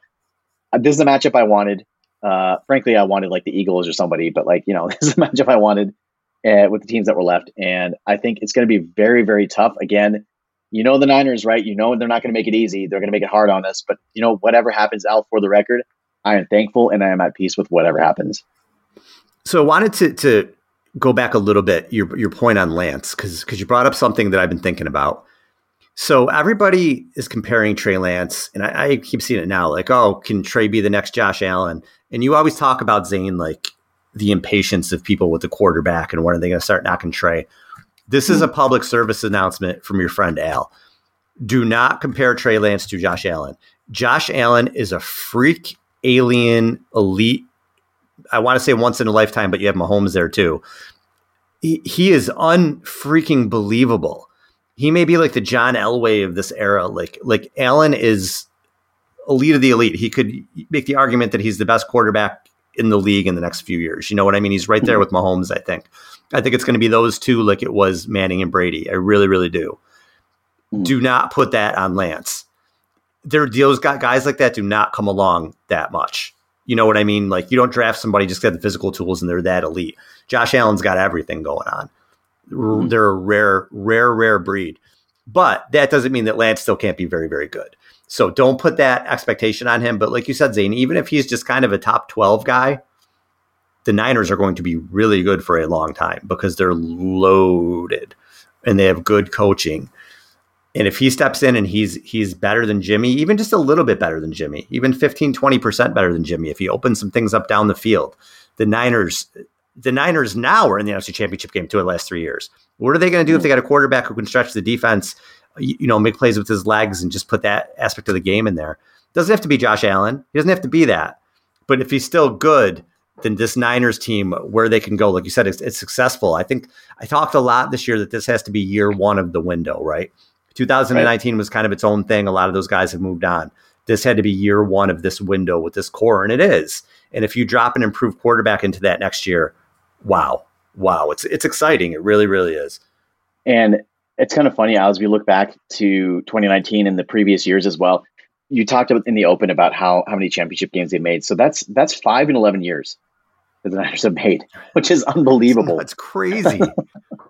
uh, this is the matchup I wanted. Uh, frankly, I wanted like the Eagles or somebody, but like you know, (laughs) this is the matchup I wanted uh, with the teams that were left, and I think it's going to be very, very tough. Again, you know the Niners, right? You know they're not going to make it easy. They're going to make it hard on us. But you know, whatever happens out for the record, I am thankful and I am at peace with whatever happens. So I wanted to to go back a little bit your your point on Lance because because you brought up something that I've been thinking about. So everybody is comparing Trey Lance, and I, I keep seeing it now. Like, oh, can Trey be the next Josh Allen? And you always talk about Zain like the impatience of people with the quarterback and when are they going to start knocking Trey? This is a public service announcement from your friend Al. Do not compare Trey Lance to Josh Allen. Josh Allen is a freak alien elite I want to say once in a lifetime, but you have Mahomes there too. He, he is unfreaking believable. He may be like the John Elway of this era. Like like Allen is elite of the elite. He could make the argument that he's the best quarterback in the league in the next few years. You know what I mean? He's right there with Mahomes. I think. I think it's going to be those two, like it was Manning and Brady. I really, really do. Mm. Do not put that on Lance. There, those got guys like that do not come along that much. You know what I mean? Like you don't draft somebody just got the physical tools and they're that elite. Josh Allen's got everything going on. Mhm. They're a rare, rare, rare breed. But that doesn't mean that Lance still can't be very, very good. So don't put that expectation on him. But like you said, Zain, even if he's just kind of a top 12 guy, the Niners are going to be really good for a long time because they're loaded and they have good coaching. And if he steps in and he's he's better than Jimmy, even just a little bit better than Jimmy, even 15, 20% better than Jimmy, if he opens some things up down the field, the Niners the Niners now are in the NFC Championship game two of the last three years. What are they going to do if they got a quarterback who can stretch the defense, you, you know, make plays with his legs and just put that aspect of the game in there? Doesn't have to be Josh Allen. He doesn't have to be that. But if he's still good, then this Niners team, where they can go, like you said, it's, it's successful. I think I talked a lot this year that this has to be year one of the window, right? 2019 was kind of its own thing. A lot of those guys have moved on. This had to be year one of this window with this core, and it is. And if you drop an improved quarterback into that next year, wow, wow, it's it's exciting. It really, really is. And it's kind of funny as we look back to 2019 and the previous years as well. You talked about in the open about how how many championship games they made. So that's that's five and 11 years that the Niners have made, which is (laughs) unbelievable. That's crazy. (laughs)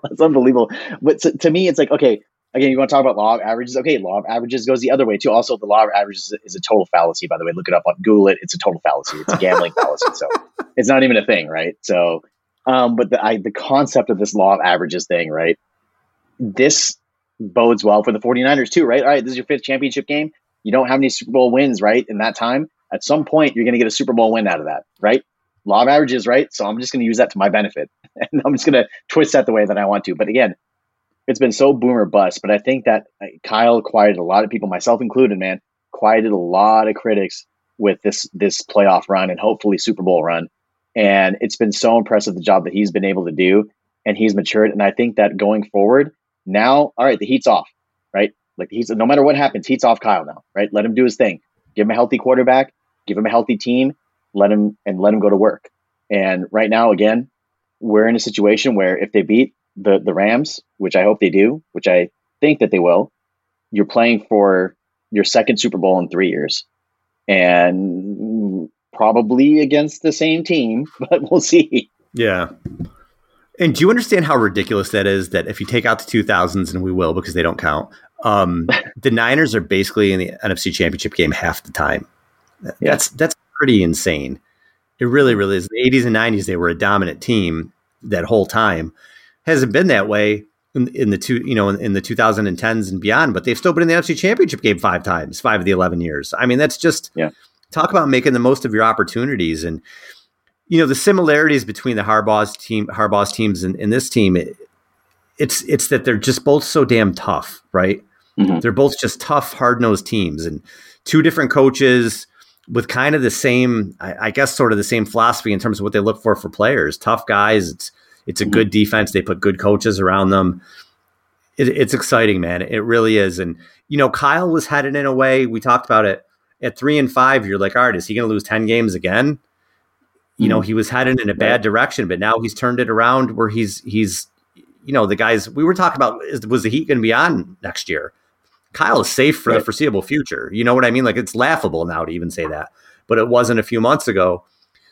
That's unbelievable. But to, to me, it's like, okay, again, you want to talk about law of averages? Okay, law of averages goes the other way too. Also, the law of averages is, a total fallacy, by the way. Look it up on Google it. It's a total fallacy. It's a gambling fallacy. So (laughs) it's not even a thing, right? So, um, but the, I, the concept of this law of averages thing, right? This bodes well for the 49ers too, right? All right, this is your fifth championship game. You don't have any Super Bowl wins, right? In that time, at some point, you're going to get a Super Bowl win out of that, right? Law of averages, right? So I'm just going to use that to my benefit. (laughs) And I'm just going to twist that the way that I want to. But again, it's been so boomer bust. But I think that uh, Kyle quieted a lot of people, myself included, man, quieted a lot of critics with this this playoff run and hopefully Super Bowl run. And it's been so impressive the job that he's been able to do, and he's matured. And I think that going forward, now, all right, the heat's off, right? Like he's no matter what happens, heat's off Kyle now, right? Let him do his thing. Give him a healthy quarterback, give him a healthy team, let him and let him go to work. And right now, again, we're in a situation where if they beat the the Rams, which I hope they do, which I think that they will, you're playing for your second Super Bowl in three years, and probably against the same team, (laughs) but we'll see. Yeah. And do you understand how ridiculous that is? That if you take out the 2000s, and we will because they don't count, um, the Niners are basically in the NFC Championship game half the time. That's that's pretty insane. It really, really is. The 80s and 90s, they were a dominant team that whole time. Hasn't been that way in, in the two, you know, in, in, the 2010s and beyond, but they've still been in the NFC Championship game five times, five of the 11 years. I mean, that's just yeah. talk about making the most of your opportunities and you know the similarities between the Harbaugh's team, Harbaugh's teams, and, and this team. It, it's it's that they're just both so damn tough, right? Mm-hmm. They're both just tough, hard nosed teams, and two different coaches with kind of the same, I, I, guess, sort of the same philosophy in terms of what they look for for players. Tough guys. It's it's a good defense. They put good coaches around them. It, it's exciting, man. It really is. And you know, Kyle was headed in a way. We talked about it at three and five. You're like, all right, is he going to lose ten games again? You know, mm-hmm. he was headed in a bad direction, but now he's turned it around where he's he's you know the guys we were talking about is, was the Heat going to be on next year? Kyle is safe for right. the foreseeable future. You know what I mean? Like it's laughable now to even say that, but it wasn't a few months ago.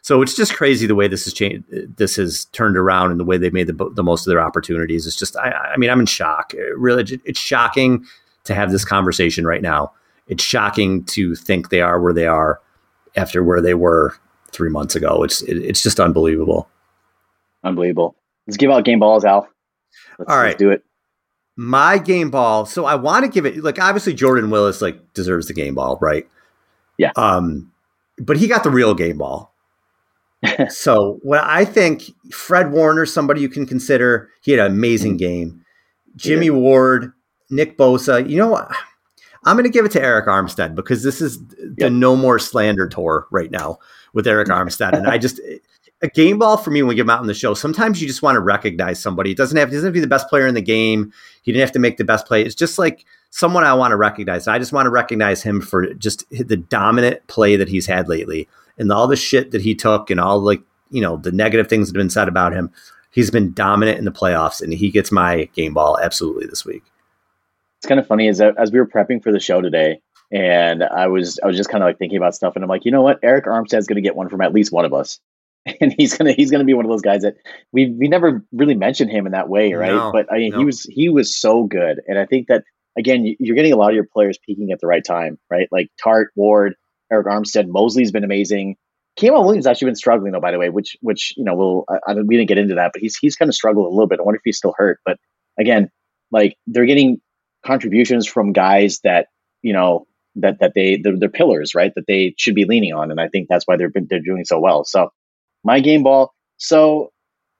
So it's just crazy the way this has changed. This has turned around and the way they made the, the most of their opportunities. It's just, I, I mean, I'm in shock. It really, it's shocking to have this conversation right now. It's shocking to think they are where they are after where they were three months ago. It's it, it's just unbelievable. Unbelievable. Let's give out game balls, Al. Let's, All right, do it my game ball. So I want to give it like obviously Jordan Willis like deserves the game ball, right? Yeah. Um, but he got the real game ball. (laughs) so what I think Fred Warner, somebody you can consider, he had an amazing mm-hmm. game. Jimmie yeah. Ward, Nick Bosa. You know what? I'm going to give it to Arik Armstead because this is the no more slander tour right now with Arik Armstead, and I just (laughs) a game ball for me when we get him out on the show. Sometimes you just want to recognize somebody. It doesn't have, it doesn't have to be the best player in the game. He didn't have to make the best play. It's just like someone I want to recognize. I just want to recognize him for just the dominant play that he's had lately and all the shit that he took and all like, you know, the negative things that have been said about him. He's been dominant in the playoffs and he gets my game ball absolutely this week. It's kind of funny as as we were prepping for the show today, and I was I was just kind of like thinking about stuff, and I'm like, you know what, Arik Armstead's going to get one from at least one of us (laughs) and he's gonna he's gonna be one of those guys that we we never really mentioned him in that way, right? No, but I mean, no. he was he was so good, and I think that again, you're getting a lot of your players peaking at the right time, right? Like Tartt Ward, Arik Armstead, Moseley's been amazing. K'Waun Williams actually been struggling though, by the way, which which you know we'll I, I, we didn't get into that, but he's he's kind of struggled a little bit. I wonder if he's still hurt, but again, like they're getting contributions from guys that you know that that they they're, they're pillars, right? That they should be leaning on, and I think that's why they're they're doing so well. So my game ball. So,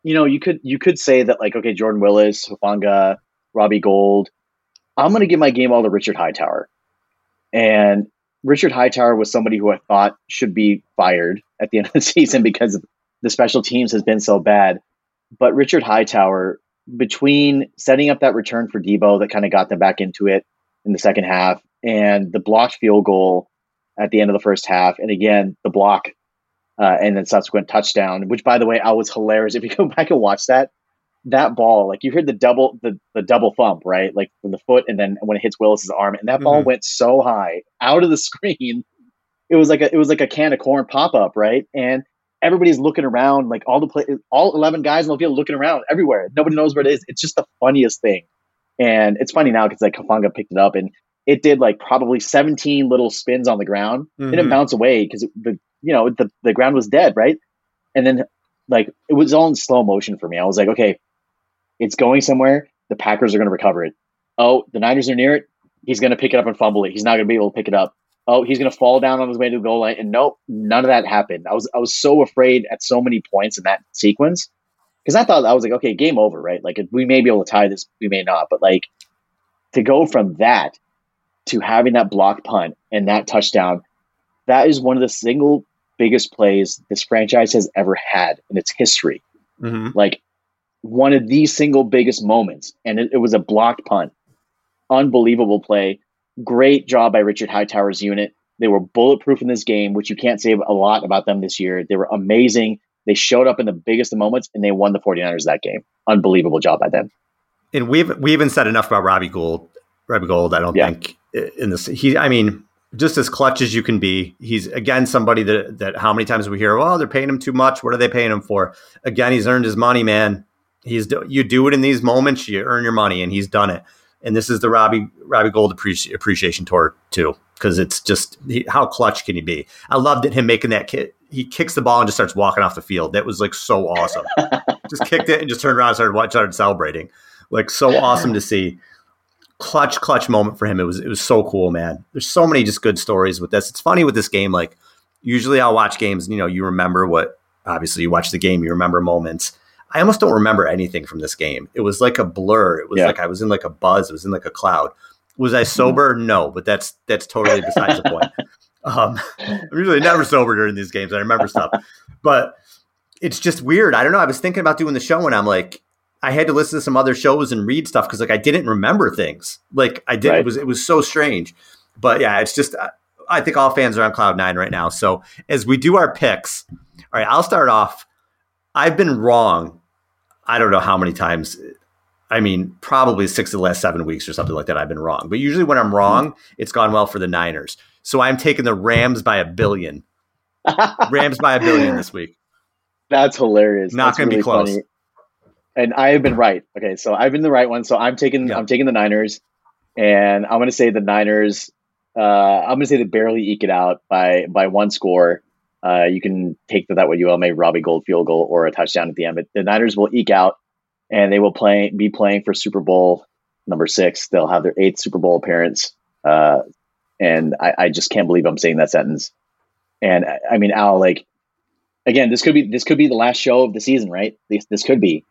you know, you could you could say that like, okay, Jordan Willis, Hufanga, Robbie Gould. I'm gonna give my game ball to Richard Hightower. And Richard Hightower was somebody who I thought should be fired at the end of the (laughs) season because the special teams has been so bad. But Richard Hightower, between setting up that return for Deebo that kind of got them back into it in the second half, and the blocked field goal at the end of the first half, and again the block uh, and then subsequent touchdown, which by the way, I was hilarious. If you go (laughs) back and watch that, that ball, like you heard the double the, the double thump, right? Like from the foot and then when it hits Willis's arm, and that mm-hmm. ball went so high out of the (laughs) screen. It was like a it was like a can of corn pop up, right? And everybody's looking around, like all the play, all eleven guys in the field looking around everywhere. Nobody knows where it is. It's just the funniest thing, and it's funny now because like Hufanga picked it up and it did like probably seventeen little spins on the ground. Mm-hmm. It didn't bounce away because the you know, the, the ground was dead, right? And then like it was all in slow motion for me. I was like, okay, it's going somewhere. The Packers are going to recover it. Oh, the Niners are near it. He's going to pick it up and fumble it. He's not going to be able to pick it up. Oh, he's going to fall down on his way to the goal line. And nope, none of that happened. I was I was so afraid at so many points in that sequence because I thought I was like, okay, game over, right? Like we may be able to tie this, we may not, but like to go from that to having that block punt and that touchdown, that is one of the single biggest plays this franchise has ever had in its history. Mm-hmm. Like one of the single biggest moments. And it, it, was a blocked punt. Unbelievable play. Great job by Richard Hightower's unit. They were bulletproof in this game, which you can't say a lot about them this year. They were amazing. They showed up in the biggest of moments and they won the 49ers that game. Unbelievable job by them. And we've we even said enough about Robbie Gould. Robbie Gould, I don't yeah. think in this he I mean, just as clutch as you can be. He's again somebody that that how many times we hear, oh, they're paying him too much. What are they paying him for? Again, he's earned his money, man. He's you do it in these moments, you earn your money, and he's done it. And this is the Robbie Robbie Gould appreci- appreciation tour too, because it's just he, how clutch can he be? I loved it him making that kick. He kicks the ball and just starts walking off the field. That was like so awesome. (laughs) just kicked it and just turned around and started started celebrating. Like so awesome to see clutch clutch moment for him. It was it was so cool, man. There's so many just good stories with this. It's funny with this game. Like usually I'll watch games, and, you know, you remember what. Obviously, you watch the game, you remember moments. I almost don't remember anything from this game. It was like a blur. It was yeah. like I was in like a buzz. It was in like a cloud. Was I sober? No, but that's that's totally besides the point. (laughs) Um, I'm usually never sober during these games. I remember stuff, but it's just weird. I don't know. I was thinking about doing the show, and I'm like, I had to listen to some other shows and read stuff because like I didn't remember things. Like I did, right. it was it was so strange. But yeah, it's just I think all fans are on cloud nine right now. So as we do our picks, all right, I'll start off. I've been wrong. I don't know how many times. I mean, probably six of the last seven weeks or something like that. I've been wrong, but usually when I'm wrong, it's gone well for the Niners. So I'm taking the Rams by a billion. (laughs) Rams by a billion this week. That's hilarious. Not going to really be close. Funny and I have been right. Okay, so I've been the right one. So I'm taking yeah. I'm taking the Niners, and I'm going to say the Niners. Uh, I'm going to say they barely eke it out by by one score. Uh, you can take that what you will, maybe Robbie Gould field goal or a touchdown at the end. But the Niners will eke out, and they will play be playing for Super Bowl number six. They'll have their eighth Super Bowl appearance, uh, and I, I just can't believe I'm saying that sentence. And I mean, Al, like again, this could be this could be the last show of the season, right? This this could be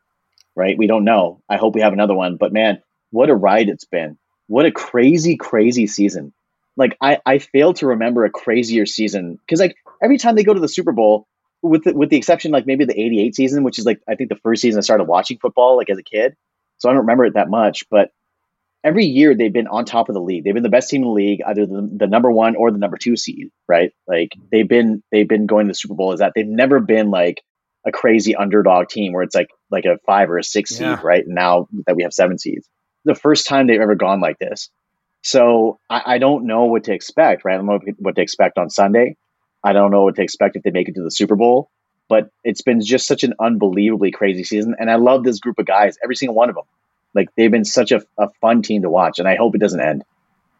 right? We don't know. I hope we have another one. But man, what a ride it's been. What a crazy, crazy season. Like I, I fail to remember a crazier season because like every time they go to the Super Bowl, with the, with the exception like maybe the '88 season, which is like I think the first season I started watching football like as a kid, so I don't remember it that much. But every year they've been on top of the league. They've been the best team in the league, either the, the number one or the number two seed, right? Like they've been they've been going to the Super Bowl. Is that they've never been like a crazy underdog team where it's like like a five or a six yeah. seed, right? Now that we have seven seeds, the first time they've ever gone like this. So I, I, don't know what to expect, right? I don't know what to expect on Sunday. I don't know what to expect if they make it to the Super Bowl. But it's been just such an unbelievably crazy season, and I love this group of guys. Every single one of them, like they've been such a, a fun team to watch, and I hope it doesn't end.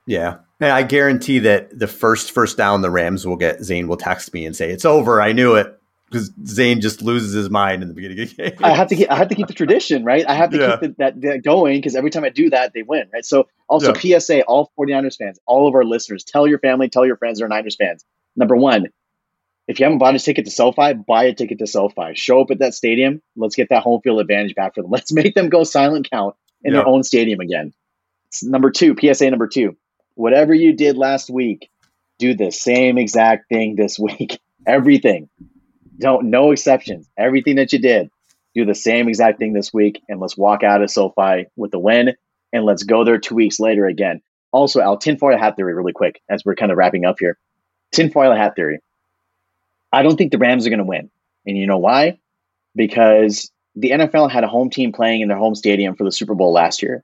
Yeah, and I guarantee that the first first down the Rams will get, Zain will text me and say it's over. I knew it because Zain just loses his mind in the beginning of the game. I have to keep, I have to keep the tradition, right? I have to yeah. keep the, that, that, going because every time I do that, they win, right? So also yeah. PSA, all 49ers fans, all of our listeners, tell your family, tell your friends, they're Niners fans. Number one, if you haven't bought a ticket to SoFi, buy a ticket to SoFi. Show up at that stadium. Let's get that home field advantage back for them. (laughs) Let's make them go silent count in their own stadium again. It's number two, PSA number two. Whatever you did last week, do the same exact thing this week. (laughs) Everything don't no exceptions. Everything that you did, do the same exact thing this week, and let's walk out of SoFi with the win, and let's go there two weeks later again. Also, Al tinfoil hat theory, really quick, as we're kind of wrapping up here. Tinfoil hat theory. I don't think the Rams are going to win, and you know why? Because the NFL had a home team playing in their home stadium for the Super Bowl last year.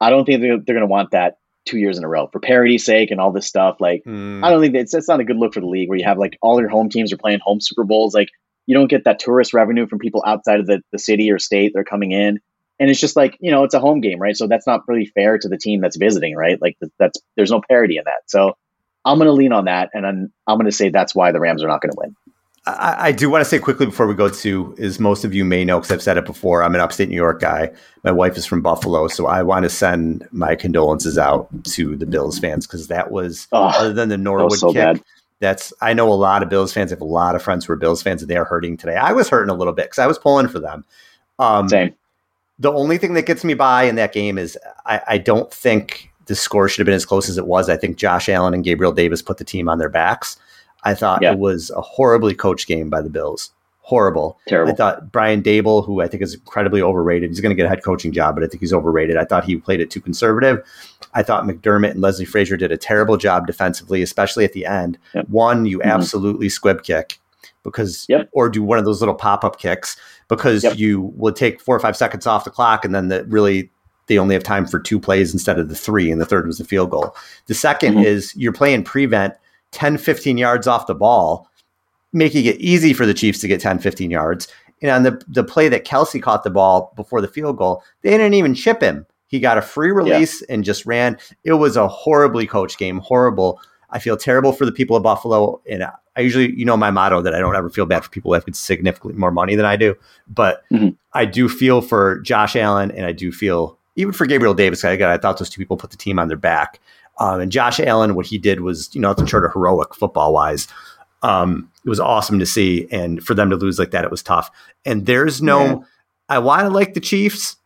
I don't think they're, they're going to want that two years in a row for parity's sake and all this stuff. Like, mm. I don't think that's that's not a good look for the league where you have like all your home teams are playing home Super Bowls. Like, you don't get that tourist revenue from people outside of the, the city or state they're coming in. And it's just like, you know, it's a home game, right? So that's not really fair to the team that's visiting, right? Like that's there's no parity in that. So I'm going to lean on that, and I'm, I'm going to say that's why the Rams are not going to win. I, I, do want to say quickly before we go to, is most of you may know because I've said it before. I'm an upstate New York guy. My wife is from Buffalo, so I want to send my condolences out to the Bills fans because that was oh, other than the Norwood so kick. Bad. That's I know a lot of Bills fans. I have a lot of friends who are Bills fans, and they are hurting today. I was hurting a little bit because I was pulling for them. Um, Same. The only thing that gets me by in that game is I, I don't think the score should have been as close as it was. I think Josh Allen and Gabriel Davis put the team on their backs. I thought yeah. it was a horribly coached game by the Bills. Horrible. Terrible. I thought Brian Daboll, who I think is incredibly overrated, he's going to get a head coaching job, but I think he's overrated. I thought he played it too conservative. I thought McDermott and Leslie Frazier did a terrible job defensively, especially at the end. Yep. One, you mm-hmm. absolutely squib kick because, yep. or do one of those little pop up kicks because yep. you would take four or five seconds off the clock and then the really they only have time for two plays instead of the three, and the third was the field goal. The 2nd Mhm. is you're playing prevent 10, 15 yards off the ball, making it easy for the Chiefs to get 10, 15 yards. And on the, the play that Kelce caught the ball before the field goal, they didn't even chip him. He got a free release and just ran. It was a horribly coached game, horrible. I feel terrible for the people of Buffalo. And I usually, you know, my motto that I don't ever feel bad for people who have significantly more money than I do. But Mhm. I do feel for Josh Allen and I do feel even for Gabriel Davis. I, I thought those two people put the team on their back. Um, and Josh Allen, what he did was, you know, nothing short of heroic football wise. Um, it was awesome to see. And for them to lose like that, it was tough. And there's no, Yeah. I want to like the Chiefs.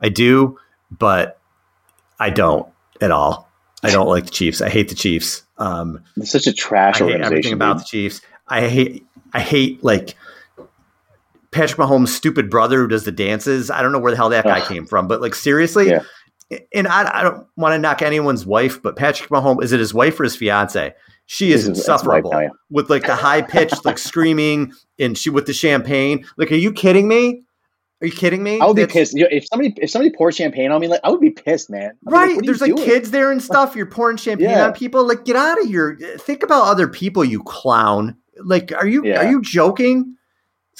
I do, but I don't at all. I don't like the Chiefs. I hate the Chiefs. Um, It's such a trash I hate organization. everything about the Chiefs. I hate I hate like Patrick Mahomes' stupid brother who does the dances. I don't know where the hell that guy came from, but like seriously, Yeah. and I, I don't want to knock anyone's wife, but Patrick Mahomes is it his wife or his fiance? She is This insufferable with like the high pitched like screaming and she with the champagne. Like, are you kidding me? Are you kidding me? I would be That's- pissed if somebody if somebody poured champagne on me. Like I would be pissed, man. I'd Right. are There's like doing? kids there and (laughs) stuff. You're pouring champagne Yeah. on people. Like, get out of here. Think about other people, you clown. Like, are you Yeah. are you joking?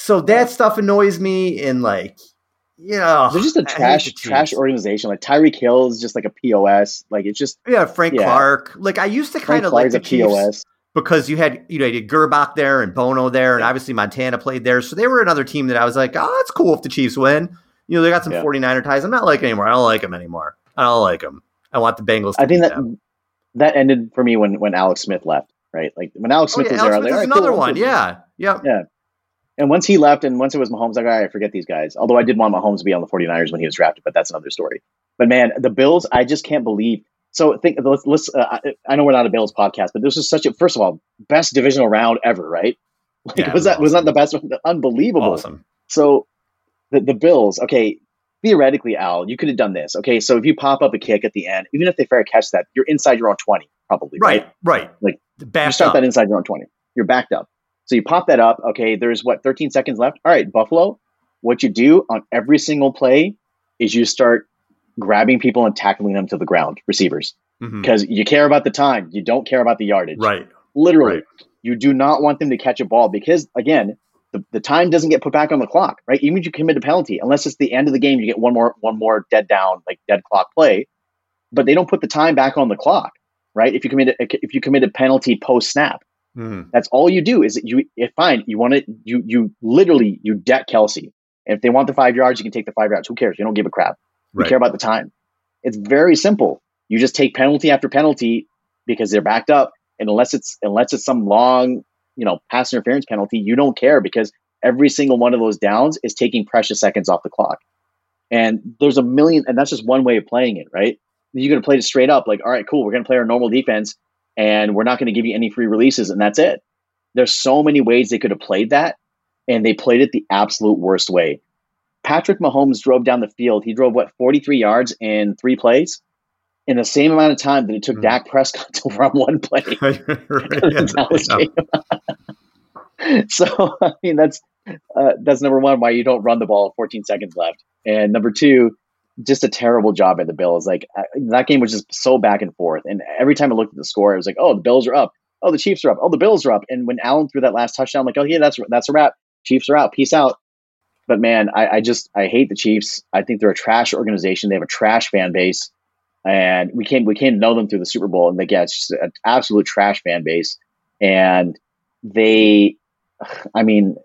So that stuff annoys me and like, you know, They're just a trash trash organization. Like Tyreek Hill is just like a pos. Like it's just Yeah, Frank Yeah. Clark. Like I used to kind of like the Chiefs pos. because you had you know you had Grbac there and Bono there, and obviously Montana played there, so they were another team that I was like, oh, it's cool if the Chiefs win. You know, they got some Yeah. 49er ties. I'm not like anymore. I don't like them anymore. I don't like them. I want the Bengals. To I think that them. that ended for me when when Alex Smith left. Right, like when Alex Oh, Smith yeah, was Alex there, I was like, is "All right, another cool, one. cool." Yeah, yeah. And once he left, and once it was Mahomes, like, all right, forget these guys. Although I did want Mahomes to be on the 49ers when he was drafted, but that's another story. But man, the Bills, I just can't believe. So think, let's, let's uh, I, know we're not a Bills podcast, but this was such a first of all best divisional round ever, right? (laughs) Like, Yeah, was was that was awesome. that the best one? Unbelievable. Awesome. So the the Bills, okay, theoretically, Al, you could have done this. Okay, so if you pop up a kick at the end, even if they fair catch that, you're inside your own 20, probably, right? Right, right. Like, You start up. that inside your own 20. You're backed up. So you pop that up. Okay, there's what, 13 seconds left? All right, Buffalo, what you do on every single play is you start grabbing people and tackling them to the ground, receivers, Mhm. because you care about the time. You don't care about the yardage. Right. Literally, Right. you do not want them to catch a ball because, again, the, the time doesn't get put back on the clock, right? Even if you commit a penalty, unless it's the end of the game, you get one more one more dead down, like dead clock play. But they don't put the time back on the clock, right? If you commit a, if you commit a penalty post snap, Mhm. that's all you do. Is you if fine you want to you you literally you debt Kelce. And if they want the five yards, you can take the five yards. Who cares? You don't give a crap. You Right. care about the time. It's very simple. You just take penalty after penalty because they're backed up, and unless it's unless it's some long you know pass interference penalty, you don't care because every single one of those downs is taking precious seconds off the clock. And there's a million, and that's just one way of playing it, right? You're going to play it straight up, like, all right, cool, we're going to play our normal defense, and we're not going to give you any free releases, and that's it. There's so many ways they could have played that, and they played it the absolute worst way. Patrick Mahomes drove down the field. He drove what 43 yards in three plays, in the same amount of time that it took Mhm. Dak Prescott (laughs) to run one play. the Dallas (laughs) Right. (laughs) game. so I mean that's uh, that's number one why you don't run the ball 14 seconds left, and number two, just a terrible job by the Bills. Like uh, that game was just so back and forth, and every time I looked at the score, it was like, oh, the Bills are up, oh, the Chiefs are up, oh, the Bills are up, and when Allen threw that last touchdown, I'm like, oh yeah, that's that's a wrap. Chiefs are out, peace out. But man, I, I just I hate the Chiefs. I think they're a trash organization. They have a trash fan base, and we came we came to know them through the Super Bowl, and like yeah, it's just an absolute trash fan base, and they, I mean,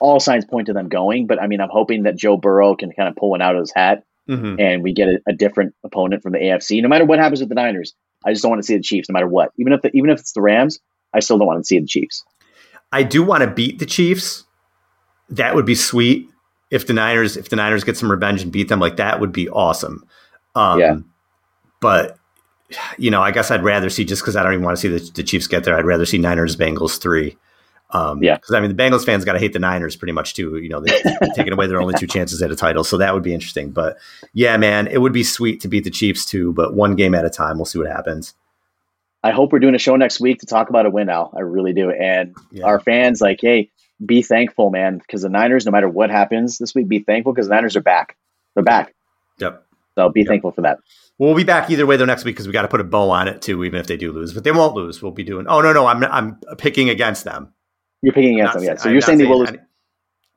all signs point to them going. But I mean, I'm hoping that Joe Burrow can kind of pull one out of his hat, Mhm. and we get a, a different opponent from the AFC. No matter what happens with the Niners, I just don't want to see the Chiefs. No matter what, even if the, even if it's the Rams, I still don't want to see the Chiefs. I do want to beat the Chiefs. That would be sweet if the Niners if the Niners get some revenge and beat them like that would be awesome. Um, Yeah. But you know, I guess I'd rather see just because I don't even want to see the, the Chiefs get there. I'd rather see Niners Bengals three. Um, Yeah. because I mean the Bengals fans got to hate the Niners pretty much too. You know, they're (laughs) taking away their only two chances at a title, so that would be interesting. But yeah, man, it would be sweet to beat the Chiefs too. But one game at a time, we'll see what happens. I hope we're doing a show next week to talk about a win, Al. I really do. And Yeah. our fans, like, hey, be thankful, man, because the Niners, no matter what happens this week, be thankful because the Niners are back. They're back. Yep. So be yep. thankful for that. We'll be back either way though next week because we got to put a bow on it too, even if they do lose. But they won't lose. We'll be doing. Oh no, no, I'm I'm picking against them. You're picking against them, yeah. So I'm you're saying they will lose.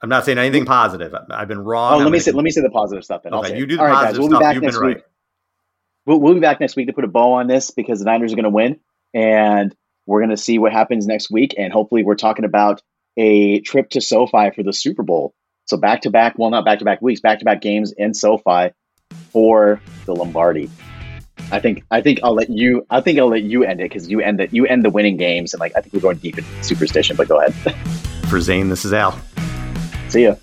I'm not saying anything positive. I've been wrong. Oh, let me say let me say the positive stuff then. Okay, you do the All right, guys, we'll stuff. Be back You've next week. Right. We'll, we'll be back next week to put a bow on this because the Niners are going to win, and we're going to see what happens next week, and hopefully we're talking about a trip to SoFi for the Super Bowl. So back to back, well, not back to back weeks, back to back games in SoFi for the Lombardi. I think I think I'll let you I think I'll let you end it because you end it you end the winning games and like I think we're going deep in superstition. But go ahead. (laughs) For Zain, this is Al. See ya.